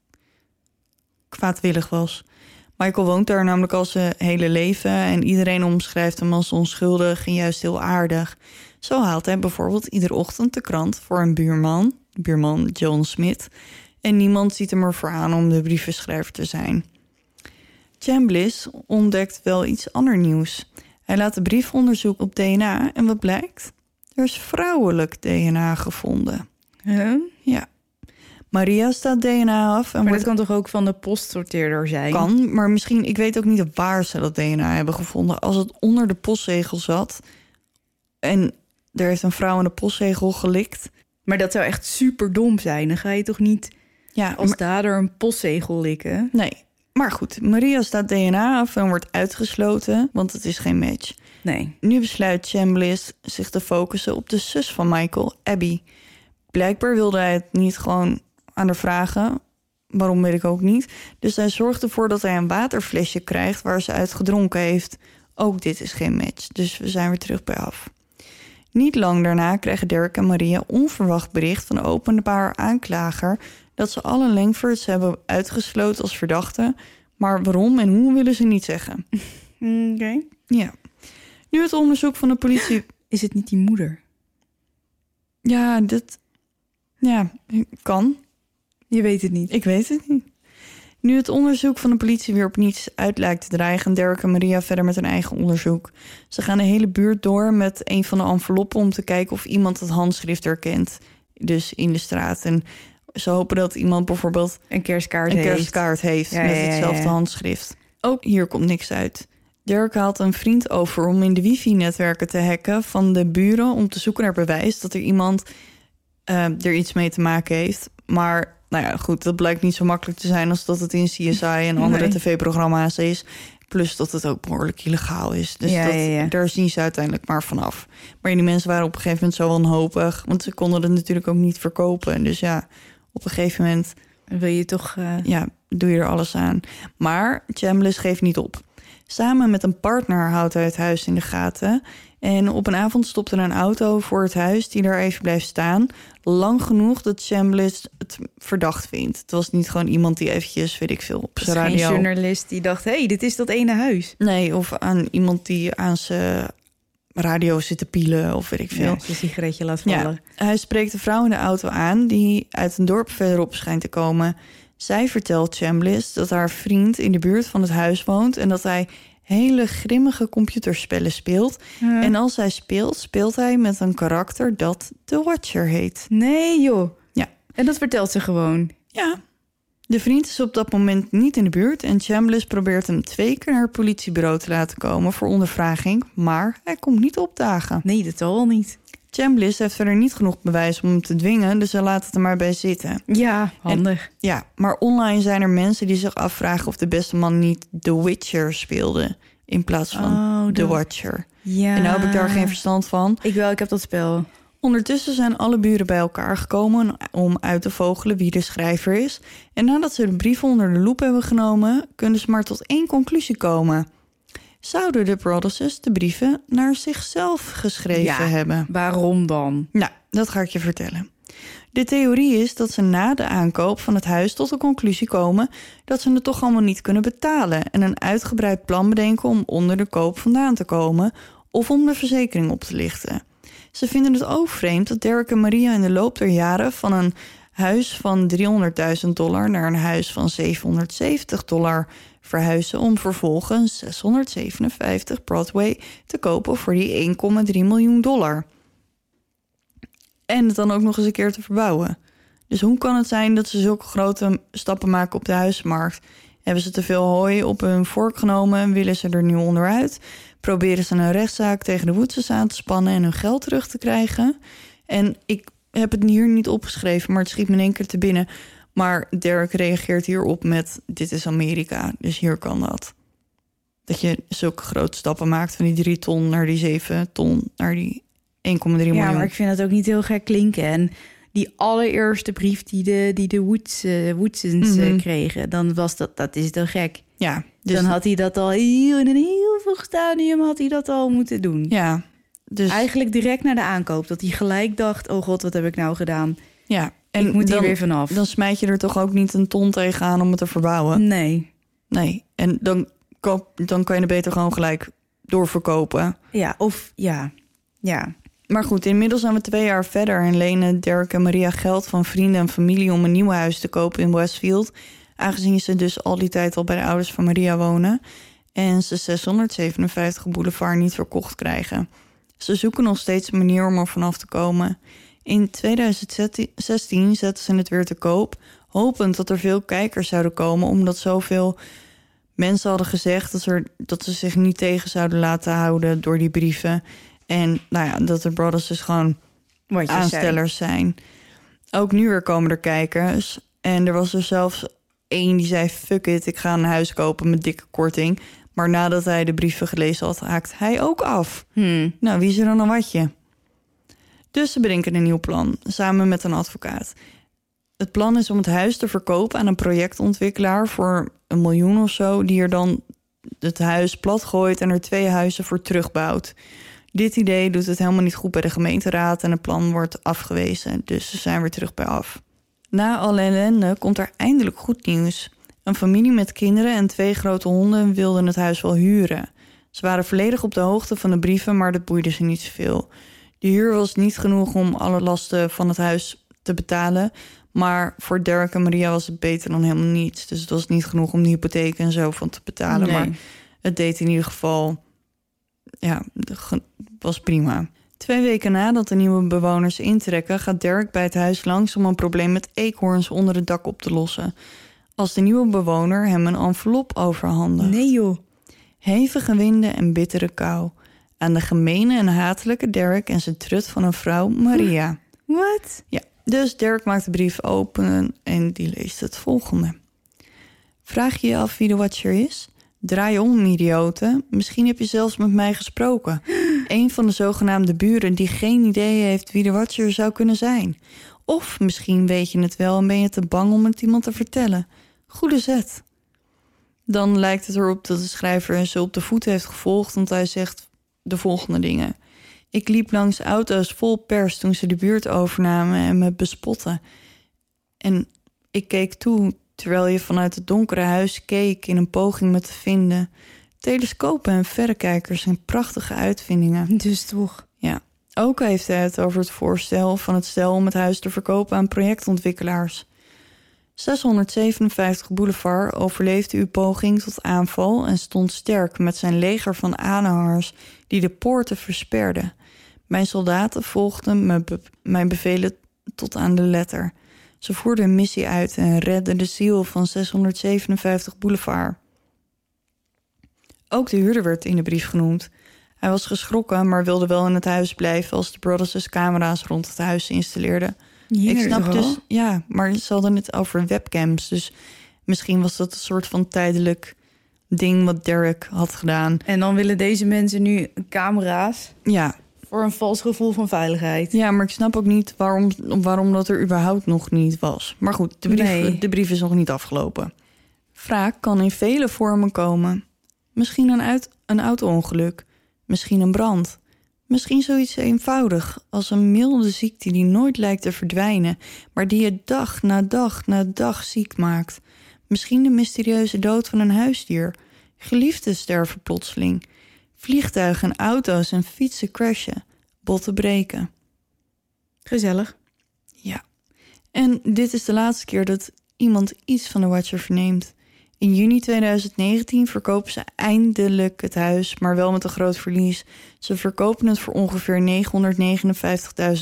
kwaadwillig was. Michael woont daar namelijk al zijn hele leven en iedereen omschrijft hem als onschuldig en juist heel aardig. Zo haalt hij bijvoorbeeld iedere ochtend de krant voor een buurman, buurman John Smith, en niemand ziet hem ervoor aan om de brievenschrijver te zijn. Chambliss ontdekt wel iets ander nieuws. Hij laat de brief onderzoeken op DNA en wat blijkt? Er is vrouwelijk DNA gevonden.
Huh?
Ja. Maria staat DNA af. En
Maar
wordt
dat kan toch ook van de postsorteerder zijn?
kan, maar misschien, ik weet ook niet waar ze dat DNA hebben gevonden. Als het onder de postzegel zat en er heeft een vrouw aan de postzegel gelikt.
Maar dat zou echt super dom zijn. Dan ga je toch niet
Ja,
als
maar-
dader een postzegel likken?
nee. Maar goed, Maria staat DNA af en wordt uitgesloten, want het is geen match.
Nee.
Nu besluit Chambliss zich te focussen op de zus van Michael, Abby. Blijkbaar wilde hij het niet gewoon aan haar vragen. Waarom weet ik ook niet. Dus hij zorgt ervoor dat hij een waterflesje krijgt waar ze uit gedronken heeft. Ook dit is geen match, dus we zijn weer terug bij af. Niet lang daarna krijgen Derek en Maria onverwacht bericht van de openbaar aanklager dat ze alle Langfords hebben uitgesloten als verdachten. Maar waarom en hoe willen ze niet zeggen.
Oké.
Ja. Nu het onderzoek van de politie
Is het niet die moeder?
Ja, dit. Ja, kan.
Je weet het niet.
Ik weet het niet. Nu het onderzoek van de politie weer op niets uit lijkt te dreigen, gaan Derek en Maria verder met hun eigen onderzoek. Ze gaan de hele buurt door met een van de enveloppen om te kijken of iemand het handschrift herkent. Dus in de straat. En ze hopen dat iemand bijvoorbeeld
Een kerstkaart
een
heeft.
kerstkaart heeft
Ja,
met hetzelfde handschrift. Ook hier komt niks uit. Derek haalt een vriend over om in de wifi-netwerken te hacken van de buren om te zoeken naar bewijs dat er iemand eh, er iets mee te maken heeft. Maar nou ja, goed, dat blijkt niet zo makkelijk te zijn als dat het in CSI en andere
Nee.
tv-programma's is. Plus dat het ook behoorlijk illegaal is. Dus
Ja,
dat,
ja, ja.
daar zien ze uiteindelijk maar vanaf. Maar die mensen waren op een gegeven moment zo wanhopig. Want ze konden het natuurlijk ook niet verkopen. Dus ja, op een gegeven moment
wil je toch... eh,
ja, doe je er alles aan. Maar Chambliss geeft niet op. Samen met een partner houdt hij het huis in de gaten. En op een avond stopt er een auto voor het huis die daar even blijft staan. Lang genoeg dat Chambliss het verdacht vindt. Het was niet gewoon iemand die eventjes, weet ik veel, op zijn radio...
journalist die dacht... hé, hey, dit is dat ene huis.
Nee, of aan iemand die aan zijn radio zit te pielen of weet ik veel.
Ja, sigaretje laat
Ja,
vallen.
hij spreekt de vrouw in de auto aan die uit een dorp verderop schijnt te komen. Zij vertelt Chambliss dat haar vriend in de buurt van het huis woont en dat hij hele grimmige computerspellen speelt.
Ja.
En als hij speelt, speelt hij met een karakter dat The Watcher heet.
Nee, joh.
Ja.
En dat vertelt ze gewoon.
Ja. De vriend is op dat moment niet in de buurt en Chambliss probeert hem twee keer naar het politiebureau te laten komen voor ondervraging, maar hij komt niet opdagen.
Nee, dat wel niet.
Chambliss heeft verder niet genoeg bewijs om hem te dwingen, dus hij laat het er maar bij zitten.
Ja, handig.
Ja, maar online zijn er mensen die zich afvragen of de beste man niet The Witcher speelde in plaats van
Oh,
The Watcher.
ja.
En nou heb ik daar geen verstand van.
Ik wel, ik heb dat spel.
Ondertussen zijn alle buren bij elkaar gekomen om uit te vogelen wie de schrijver is. En nadat ze de brieven onder de loep hebben genomen, kunnen ze maar tot één conclusie komen. Zouden de Brothers de brieven naar zichzelf geschreven
Ja.
hebben?
Waarom dan?
Nou, dat ga ik je vertellen. De theorie is dat ze na de aankoop van het huis tot de conclusie komen dat ze het toch allemaal niet kunnen betalen en een uitgebreid plan bedenken om onder de koop vandaan te komen of om de verzekering op te lichten. Ze vinden het ook vreemd dat Derek en Maria in de loop der jaren van een huis van 300.000 dollar naar een huis van 770 dollar verhuizen om vervolgens 657 Broadway te kopen voor die 1,3 miljoen dollar. En het dan ook nog eens een keer te verbouwen. Dus hoe kan het zijn dat ze zulke grote stappen maken op de huizenmarkt? Hebben ze te veel hooi op hun vork genomen en willen ze er nu onderuit? Proberen ze een rechtszaak tegen de Woodses aan te spannen en hun geld terug te krijgen? En ik heb het hier niet opgeschreven, maar het schiet me in één keer te binnen. Maar Derek reageert hierop met: Dit is Amerika, dus hier kan dat. Dat je zulke grote stappen maakt van die drie ton naar die zeven ton naar die 1,3 miljoen.
Ja, maar ik vind dat ook niet heel gek klinken. En die allereerste brief die de, die de Woods, eh, Woodsens eh,
Mhm.
kregen, dan was dat, dat is toch gek.
Ja, dus
dan had hij dat al heel, in een heel vroeg stadium had hij dat al moeten doen.
ja, dus
Eigenlijk direct na de aankoop. Dat hij gelijk dacht, oh god, wat heb ik nou gedaan?
ja.
En ik moet hier
dan,
weer vanaf.
Dan smijt je er toch ook niet een ton tegenaan om het te verbouwen.
Nee.
Nee, en dan, koop, dan kan je het beter gewoon gelijk doorverkopen.
Ja, of ja. Ja.
Maar goed, inmiddels zijn we twee jaar verder en lenen Derek en Maria geld van vrienden en familie om een nieuw huis te kopen in Westfield. Aangezien ze dus al die tijd al bij de ouders van Maria wonen en ze 657 Boulevard niet verkocht krijgen. Ze zoeken nog steeds een manier om er vanaf te komen. In 2016 zetten ze het weer te koop, hopend dat er veel kijkers zouden komen, omdat zoveel mensen hadden gezegd dat, dat ze zich niet tegen zouden laten houden door die brieven. En nou ja, dat de Brothers dus gewoon
Wat je
aanstellers zijn. Ook nu weer komen er kijkers. En er was er zelfs één die zei: Fuck it, ik ga een huis kopen met dikke korting. Maar nadat hij de brieven gelezen had, haakt hij ook af.
Hmm.
Nou, wie is er dan een watje? Dus ze bedenken een nieuw plan, samen met een advocaat. Het plan is om het huis te verkopen aan een projectontwikkelaar voor een miljoen of zo, die er dan het huis plat gooit en er twee huizen voor terugbouwt. Dit idee doet het helemaal niet goed bij de gemeenteraad en het plan wordt afgewezen, dus ze zijn weer terug bij af. Na alle ellende komt er eindelijk goed nieuws. Een familie met kinderen en twee grote honden wilden het huis wel huren. Ze waren volledig op de hoogte van de brieven, maar dat boeide ze niet zoveel. De huur was niet genoeg om alle lasten van het huis te betalen. Maar voor Derek en Maria was het beter dan helemaal niets. Dus het was niet genoeg om de hypotheek en zo van te betalen.
Nee.
Maar het deed in ieder geval... Ja, was prima. Twee weken nadat de nieuwe bewoners intrekken... gaat Derek bij het huis langs om een probleem met eekhoorns onder het dak op te lossen. Als de nieuwe bewoner hem een envelop overhandigt.
Nee joh.
Hevige winden en bittere kou. Aan de gemene en hatelijke Derek en zijn trut van een vrouw, Maria.
Wat?
Ja, dus Derek maakt de brief open en die leest het volgende. Vraag je je af wie de Watcher is? Draai om, idioten. Misschien heb je zelfs met mij gesproken. Een van de zogenaamde buren die geen idee heeft wie de Watcher zou kunnen zijn. Of misschien weet je het wel en ben je te bang om het iemand te vertellen. Goede zet. Dan lijkt het erop dat de schrijver ze op de voet heeft gevolgd, want hij zegt de volgende dingen. Ik liep langs auto's vol pers toen ze de buurt overnamen en me bespotten. En ik keek toe terwijl je vanuit het donkere huis keek in een poging me te vinden. Telescopen en verrekijkers zijn prachtige uitvindingen.
Dus toch.
Ja. Ook heeft hij het over het voorstel van het stel om het huis te verkopen aan projectontwikkelaars. 657 Boulevard overleefde uw poging tot aanval en stond sterk met zijn leger van aanhangers die de poorten versperden. Mijn soldaten volgden be- mijn bevelen tot aan de letter. Ze voerden een missie uit en redden de ziel van 657 Boulevard. Ook de huurder werd in de brief genoemd. Hij was geschrokken, maar wilde wel in het huis blijven als de Brothers dus camera's rond het huis installeerden. Ik snap dus, ja, maar ze hadden het over webcams. Dus misschien was dat een soort van tijdelijk ding wat Derek had gedaan.
En dan willen deze mensen nu camera's
Ja,
voor een vals gevoel van veiligheid.
ja maar ik snap ook niet waarom, waarom dat er überhaupt nog niet was. Maar goed, de brief,
Nee.
de brief is nog niet afgelopen. Wraak kan in vele vormen komen. Misschien een, uit, een auto-ongeluk. Misschien een brand. Misschien zoiets eenvoudig als een milde ziekte die nooit lijkt te verdwijnen, maar die je dag na dag na dag ziek maakt. Misschien de mysterieuze dood van een huisdier. Geliefden sterven plotseling. Vliegtuigen, auto's en fietsen crashen. Botten breken.
Gezellig.
Ja. En dit is de laatste keer dat iemand iets van de Watcher verneemt. In juni 2019 verkopen ze eindelijk het huis, maar wel met een groot verlies. Ze verkopen het voor ongeveer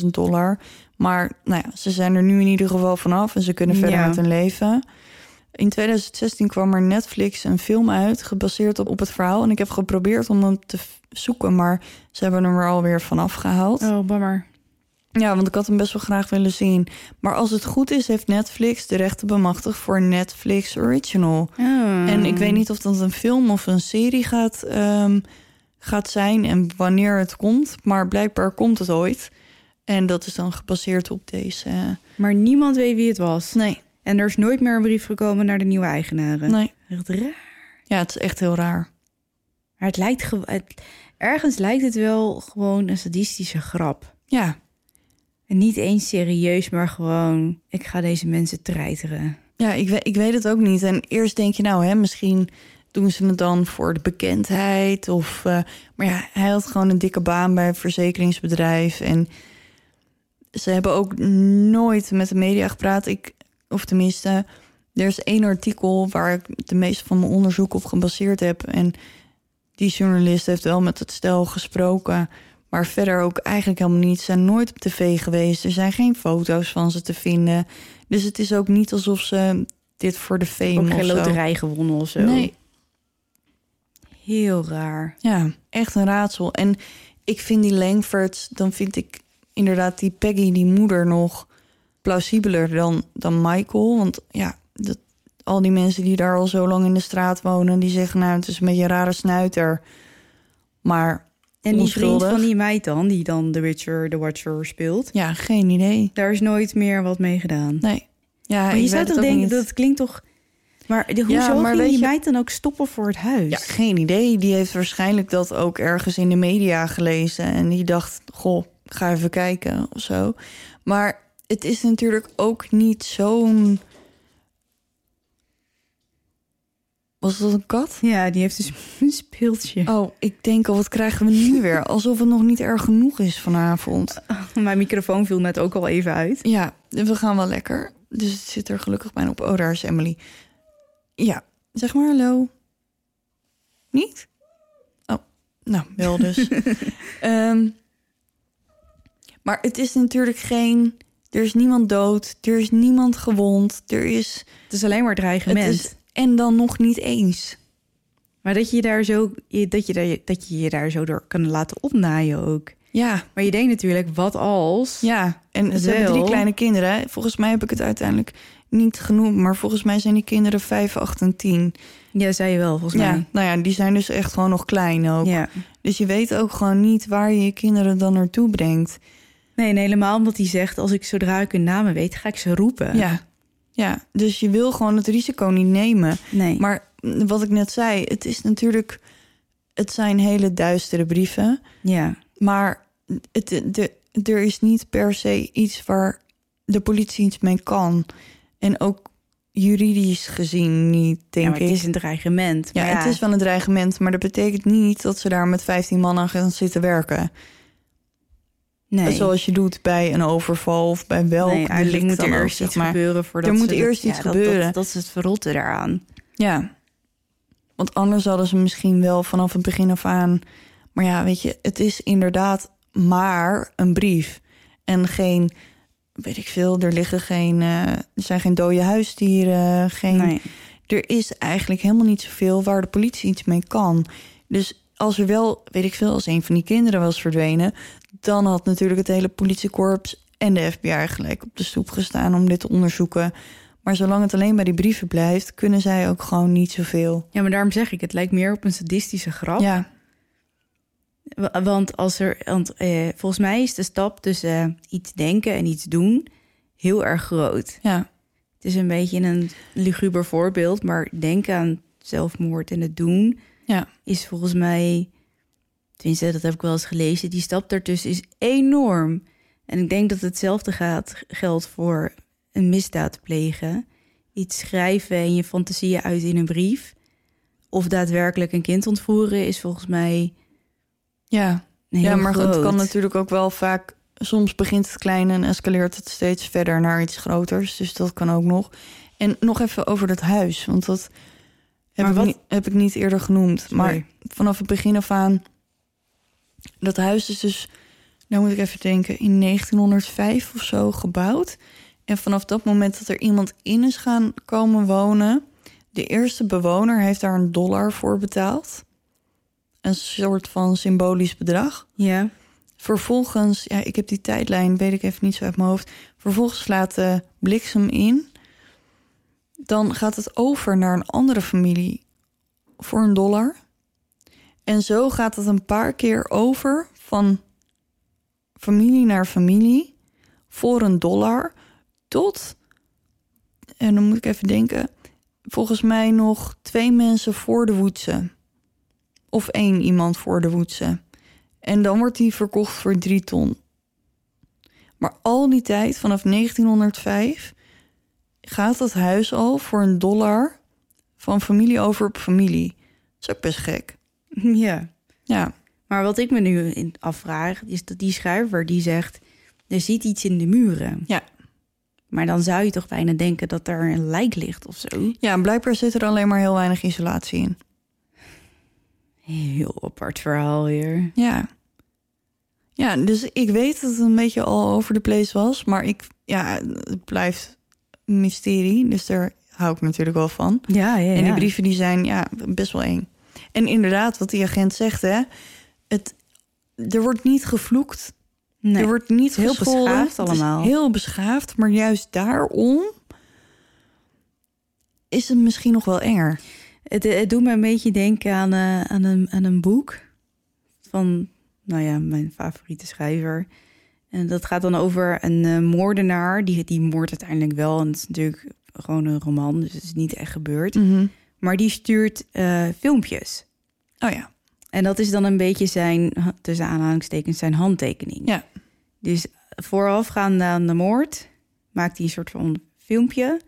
959.000 dollar. Maar nou ja, ze zijn er nu in ieder geval vanaf en ze kunnen verder
Ja.
met hun leven. In 2016 kwam er Netflix een film uit, gebaseerd op, op het verhaal. En ik heb geprobeerd om hem te zoeken, maar ze hebben hem er alweer vanaf gehaald.
Oh, bammer.
Ja, want ik had hem best wel graag willen zien. Maar als het goed is, heeft Netflix de rechten bemachtigd voor Netflix Original.
Oh.
En ik weet niet of dat een film of een serie gaat, ehm, gaat zijn en wanneer het komt. Maar blijkbaar komt het ooit. En dat is dan gebaseerd op deze.
Maar niemand weet wie het was.
Nee,
En er is nooit meer een brief gekomen naar de nieuwe eigenaren.
nee.
Echt raar.
Ja, het is echt heel raar.
Maar het lijkt het, ergens lijkt het wel gewoon een sadistische grap.
Ja,
En niet eens serieus, maar gewoon... ik ga deze mensen treiteren.
ja ik, weet, ik weet het ook niet. En eerst denk je nou, hè, misschien doen ze het dan voor de bekendheid. Of, eh, maar ja, hij had gewoon een dikke baan bij een verzekeringsbedrijf. En ze hebben ook nooit met de media gepraat. Ik, of tenminste, er is één artikel waar ik de meeste van mijn onderzoek op gebaseerd heb. En die journalist heeft wel met het stel gesproken. Maar verder ook eigenlijk helemaal niet. Ze zijn nooit op tv geweest. Er zijn geen foto's van ze te vinden. Dus het is ook niet alsof ze dit voor de fame
Ook
of
geen
zo.
loterij gewonnen of zo.
Nee,
Heel raar.
ja, echt een raadsel. En ik vind die Langfords, dan vind ik inderdaad die Peggy, die moeder, nog plausibeler dan, dan Michael. Want ja, dat, al die mensen die daar al zo lang in de straat wonen, die zeggen nou, het is een beetje een rare snuiter. Maar
En die
Onschuldig.
vriend van die meid dan, die dan The Witcher, The Watcher speelt.
ja, geen idee.
Daar is nooit meer wat mee gedaan.
Nee. Ja,
maar je zou toch denken,
niet.
dat klinkt toch... Maar de,
Ja,
hoezo
maar
ging die
je-
meid dan ook stoppen voor het huis?
Ja, geen idee. Die heeft waarschijnlijk dat ook ergens in de media gelezen. En die dacht, goh, ga even kijken of zo. Maar het is natuurlijk ook niet zo'n... Was dat een kat?
Ja, die heeft dus een speeltje.
Oh, ik denk al, wat krijgen we nu weer? Alsof het nog niet erg genoeg is vanavond.
Mijn microfoon viel net ook al even uit.
Ja, we gaan wel lekker. Dus het zit er gelukkig bijna op. Oh, daar is Emily. Ja, zeg maar hallo. Niet? Oh, nou, wel dus. Ehm, maar het is natuurlijk geen... Er is niemand dood, er is niemand gewond, er is...
Het is alleen maar dreigement.
is, en dan nog niet eens.
Maar dat je, je daar zo, dat, je daar, dat je je daar zo door kan laten opnaaien ook.
Ja,
Maar je denkt natuurlijk, wat als?
ja. En ze hebben drie kleine kinderen. Volgens mij heb ik het uiteindelijk niet genoemd... maar volgens mij zijn die kinderen 5, 8 en 10.
Ja, zei je wel, volgens
Ja,
mij.
nou ja, die zijn dus echt gewoon nog klein ook.
Ja.
Dus je weet ook gewoon niet waar je je kinderen dan naartoe brengt.
Nee, en helemaal omdat hij zegt, als ik zodra ik hun namen weet, ga ik ze roepen.
Ja. ja, dus je wil gewoon het risico niet nemen.
Nee.
Maar wat ik net zei, het is natuurlijk... Het zijn hele duistere brieven.
ja.
Maar het, de, er is niet per se iets waar de politie iets mee kan. En ook juridisch gezien niet, denk
ja, maar het
ik.
is een dreigement.
Ja, het is wel een dreigement, maar dat betekent niet dat ze daar met 15 man aan gaan zitten werken.
Nee.
Zoals je doet bij een overval of bij welk
nee, eigenlijk moet er
dan ook,
eerst
zeg
iets
maar.
gebeuren voordat
Er moet eerst
dat,
iets
ja,
gebeuren.
Dat, dat, is het verrotte daaraan.
Ja, want anders hadden ze misschien wel vanaf het begin af aan... Maar ja, weet je, het is inderdaad maar een brief. En geen, weet ik veel, er liggen geen... eh, er zijn geen dode huisdieren, geen...
Nee.
er is eigenlijk helemaal niet zoveel waar de politie iets mee kan. Dus als er wel, weet ik veel, als een van die kinderen was verdwenen, dan had natuurlijk het hele politiekorps en de FBI gelijk op de stoep gestaan om dit te onderzoeken. Maar zolang het alleen bij die brieven blijft, kunnen zij ook gewoon niet zoveel.
Ja, maar daarom zeg ik, het lijkt meer op een sadistische grap.
Ja,
Wa- Want, als er, want eh, volgens mij is de stap tussen eh, iets denken en iets doen heel erg groot.
ja,
Het is een beetje een luguber voorbeeld, maar denken aan zelfmoord en het doen
ja,
is volgens mij, tenminste dat heb ik wel eens gelezen, die stap daartussen is enorm. En ik denk dat hetzelfde gaat, geldt voor een misdaad plegen. Iets schrijven en je fantasieën uit in een brief. Of daadwerkelijk een kind ontvoeren is volgens mij
ja. ja, maar
groot.
het kan natuurlijk ook wel vaak. Soms begint het klein en escaleert het steeds verder naar iets groters. Dus dat kan ook nog. En nog even over dat huis, want dat heb,
Maar
ik,
wat-
niet, heb ik niet eerder genoemd. Maar vanaf het begin af aan. Dat huis is dus, nou moet ik even denken, in 1905 of zo gebouwd. En vanaf dat moment dat er iemand in is gaan komen wonen, de eerste bewoner heeft daar een dollar voor betaald. Een soort van symbolisch bedrag.
Ja,
Vervolgens, ja, ik heb die tijdlijn, weet ik even niet zo uit mijn hoofd. Vervolgens slaat de bliksem in. Dan gaat het over naar een andere familie voor een dollar. En zo gaat het een paar keer over van familie naar familie voor een dollar tot, en dan moet ik even denken, volgens mij nog twee mensen voor de Woetse. Of één iemand voor de Woetse. En dan wordt die verkocht voor drie ton. Maar al die tijd, vanaf 1905, gaat dat huis al voor een dollar van familie over op familie. Dat is ook best gek.
ja.
Ja,
Maar wat ik me nu afvraag, is dat die schrijver die zegt... er zit iets in de muren.
ja.
Maar dan zou je toch bijna denken dat er een lijk ligt of zo.
ja en blijkbaar zit er alleen maar heel weinig isolatie in.
Heel apart verhaal weer.
Ja. Ja, dus ik weet dat het een beetje al over de place was. Maar ik, ja, het blijft mysterie. Dus daar hou ik natuurlijk wel van.
Ja, ja,
En die brieven die zijn ja, best wel eng. En inderdaad, wat die agent zegt, hè, het, er wordt niet gevloekt.
Nee.
Er wordt niet
heel beschaafd allemaal.
heel beschaafd, maar juist daarom is het misschien nog wel enger.
Het, het doet me een beetje denken aan, eh, aan, een, aan een boek van, nou ja, mijn favoriete schrijver. En dat gaat dan over een eh, moordenaar. Die, die moordt uiteindelijk wel. En het is natuurlijk gewoon een roman, dus het is niet echt gebeurd. Maar die stuurt eh, filmpjes.
Oh ja.
En dat is dan een beetje zijn, tussen aanhalingstekens, zijn handtekening.
Ja.
Dus voorafgaande aan de moord maakt hij een soort van filmpje.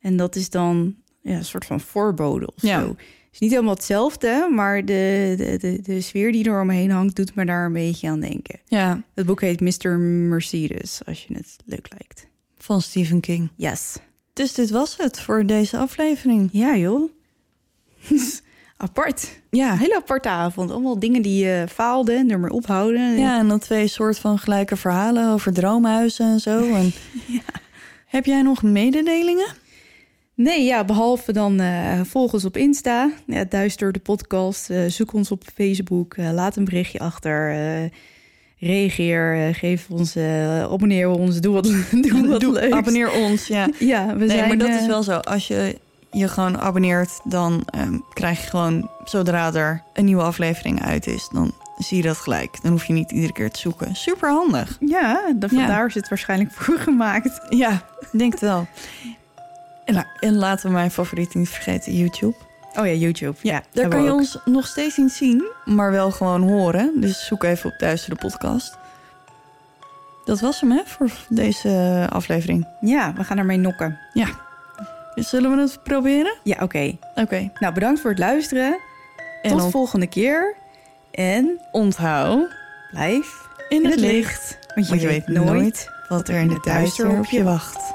En dat is dan ja, een soort van voorbode of
Ja.
zo. Is niet helemaal hetzelfde, maar de, de, de, de sfeer die er omheen hangt... doet me daar een beetje aan denken.
Ja,
Het boek heet Mr. Mercedes, als je het leuk lijkt.
van Stephen King.
Yes.
Dus dit was het voor deze aflevering.
Ja, joh. Apart.
Ja,
Een hele aparte avond. Allemaal dingen die eh faalden en er maar ophouden.
ja en dan twee soort van gelijke verhalen over droomhuizen en zo. En... Heb jij nog mededelingen?
Nee, ja, behalve dan eh volg ons op Insta. Ja, Duister de podcast. Eh, zoek ons op Facebook. eh, laat een berichtje achter. reageer. geef ons... abonneer ons. Doe wat, doe wat
Doe-
leuks.
Abonneer ons, ja.
Ja, we
Nee,
zijn...
maar dat is wel zo. Als je je gewoon abonneert, dan ehm, krijg je gewoon... zodra er een nieuwe aflevering uit is, dan zie je dat gelijk. Dan hoef je niet iedere keer te zoeken. Super handig.
Ja,
Ja.
vandaar is het waarschijnlijk voor gemaakt.
Ja, denk het wel. En, la- en laten we mijn favoriet niet vergeten, YouTube.
Oh ja, YouTube. Ja,
Daar kan je
ook.
ons nog steeds niet zien, maar wel gewoon horen. Dus zoek even op Duister de podcast. Dat was hem, hè, voor deze aflevering.
Ja, we gaan ermee nokken.
Dus zullen we het proberen?
Ja, oké.
Oké.
Nou, bedankt voor het luisteren.
En
Tot volgende keer. En
onthoud
blijf
in,
in
het
het
licht.
Want je,
Want je
weet
nooit wat er in het duister op je wacht.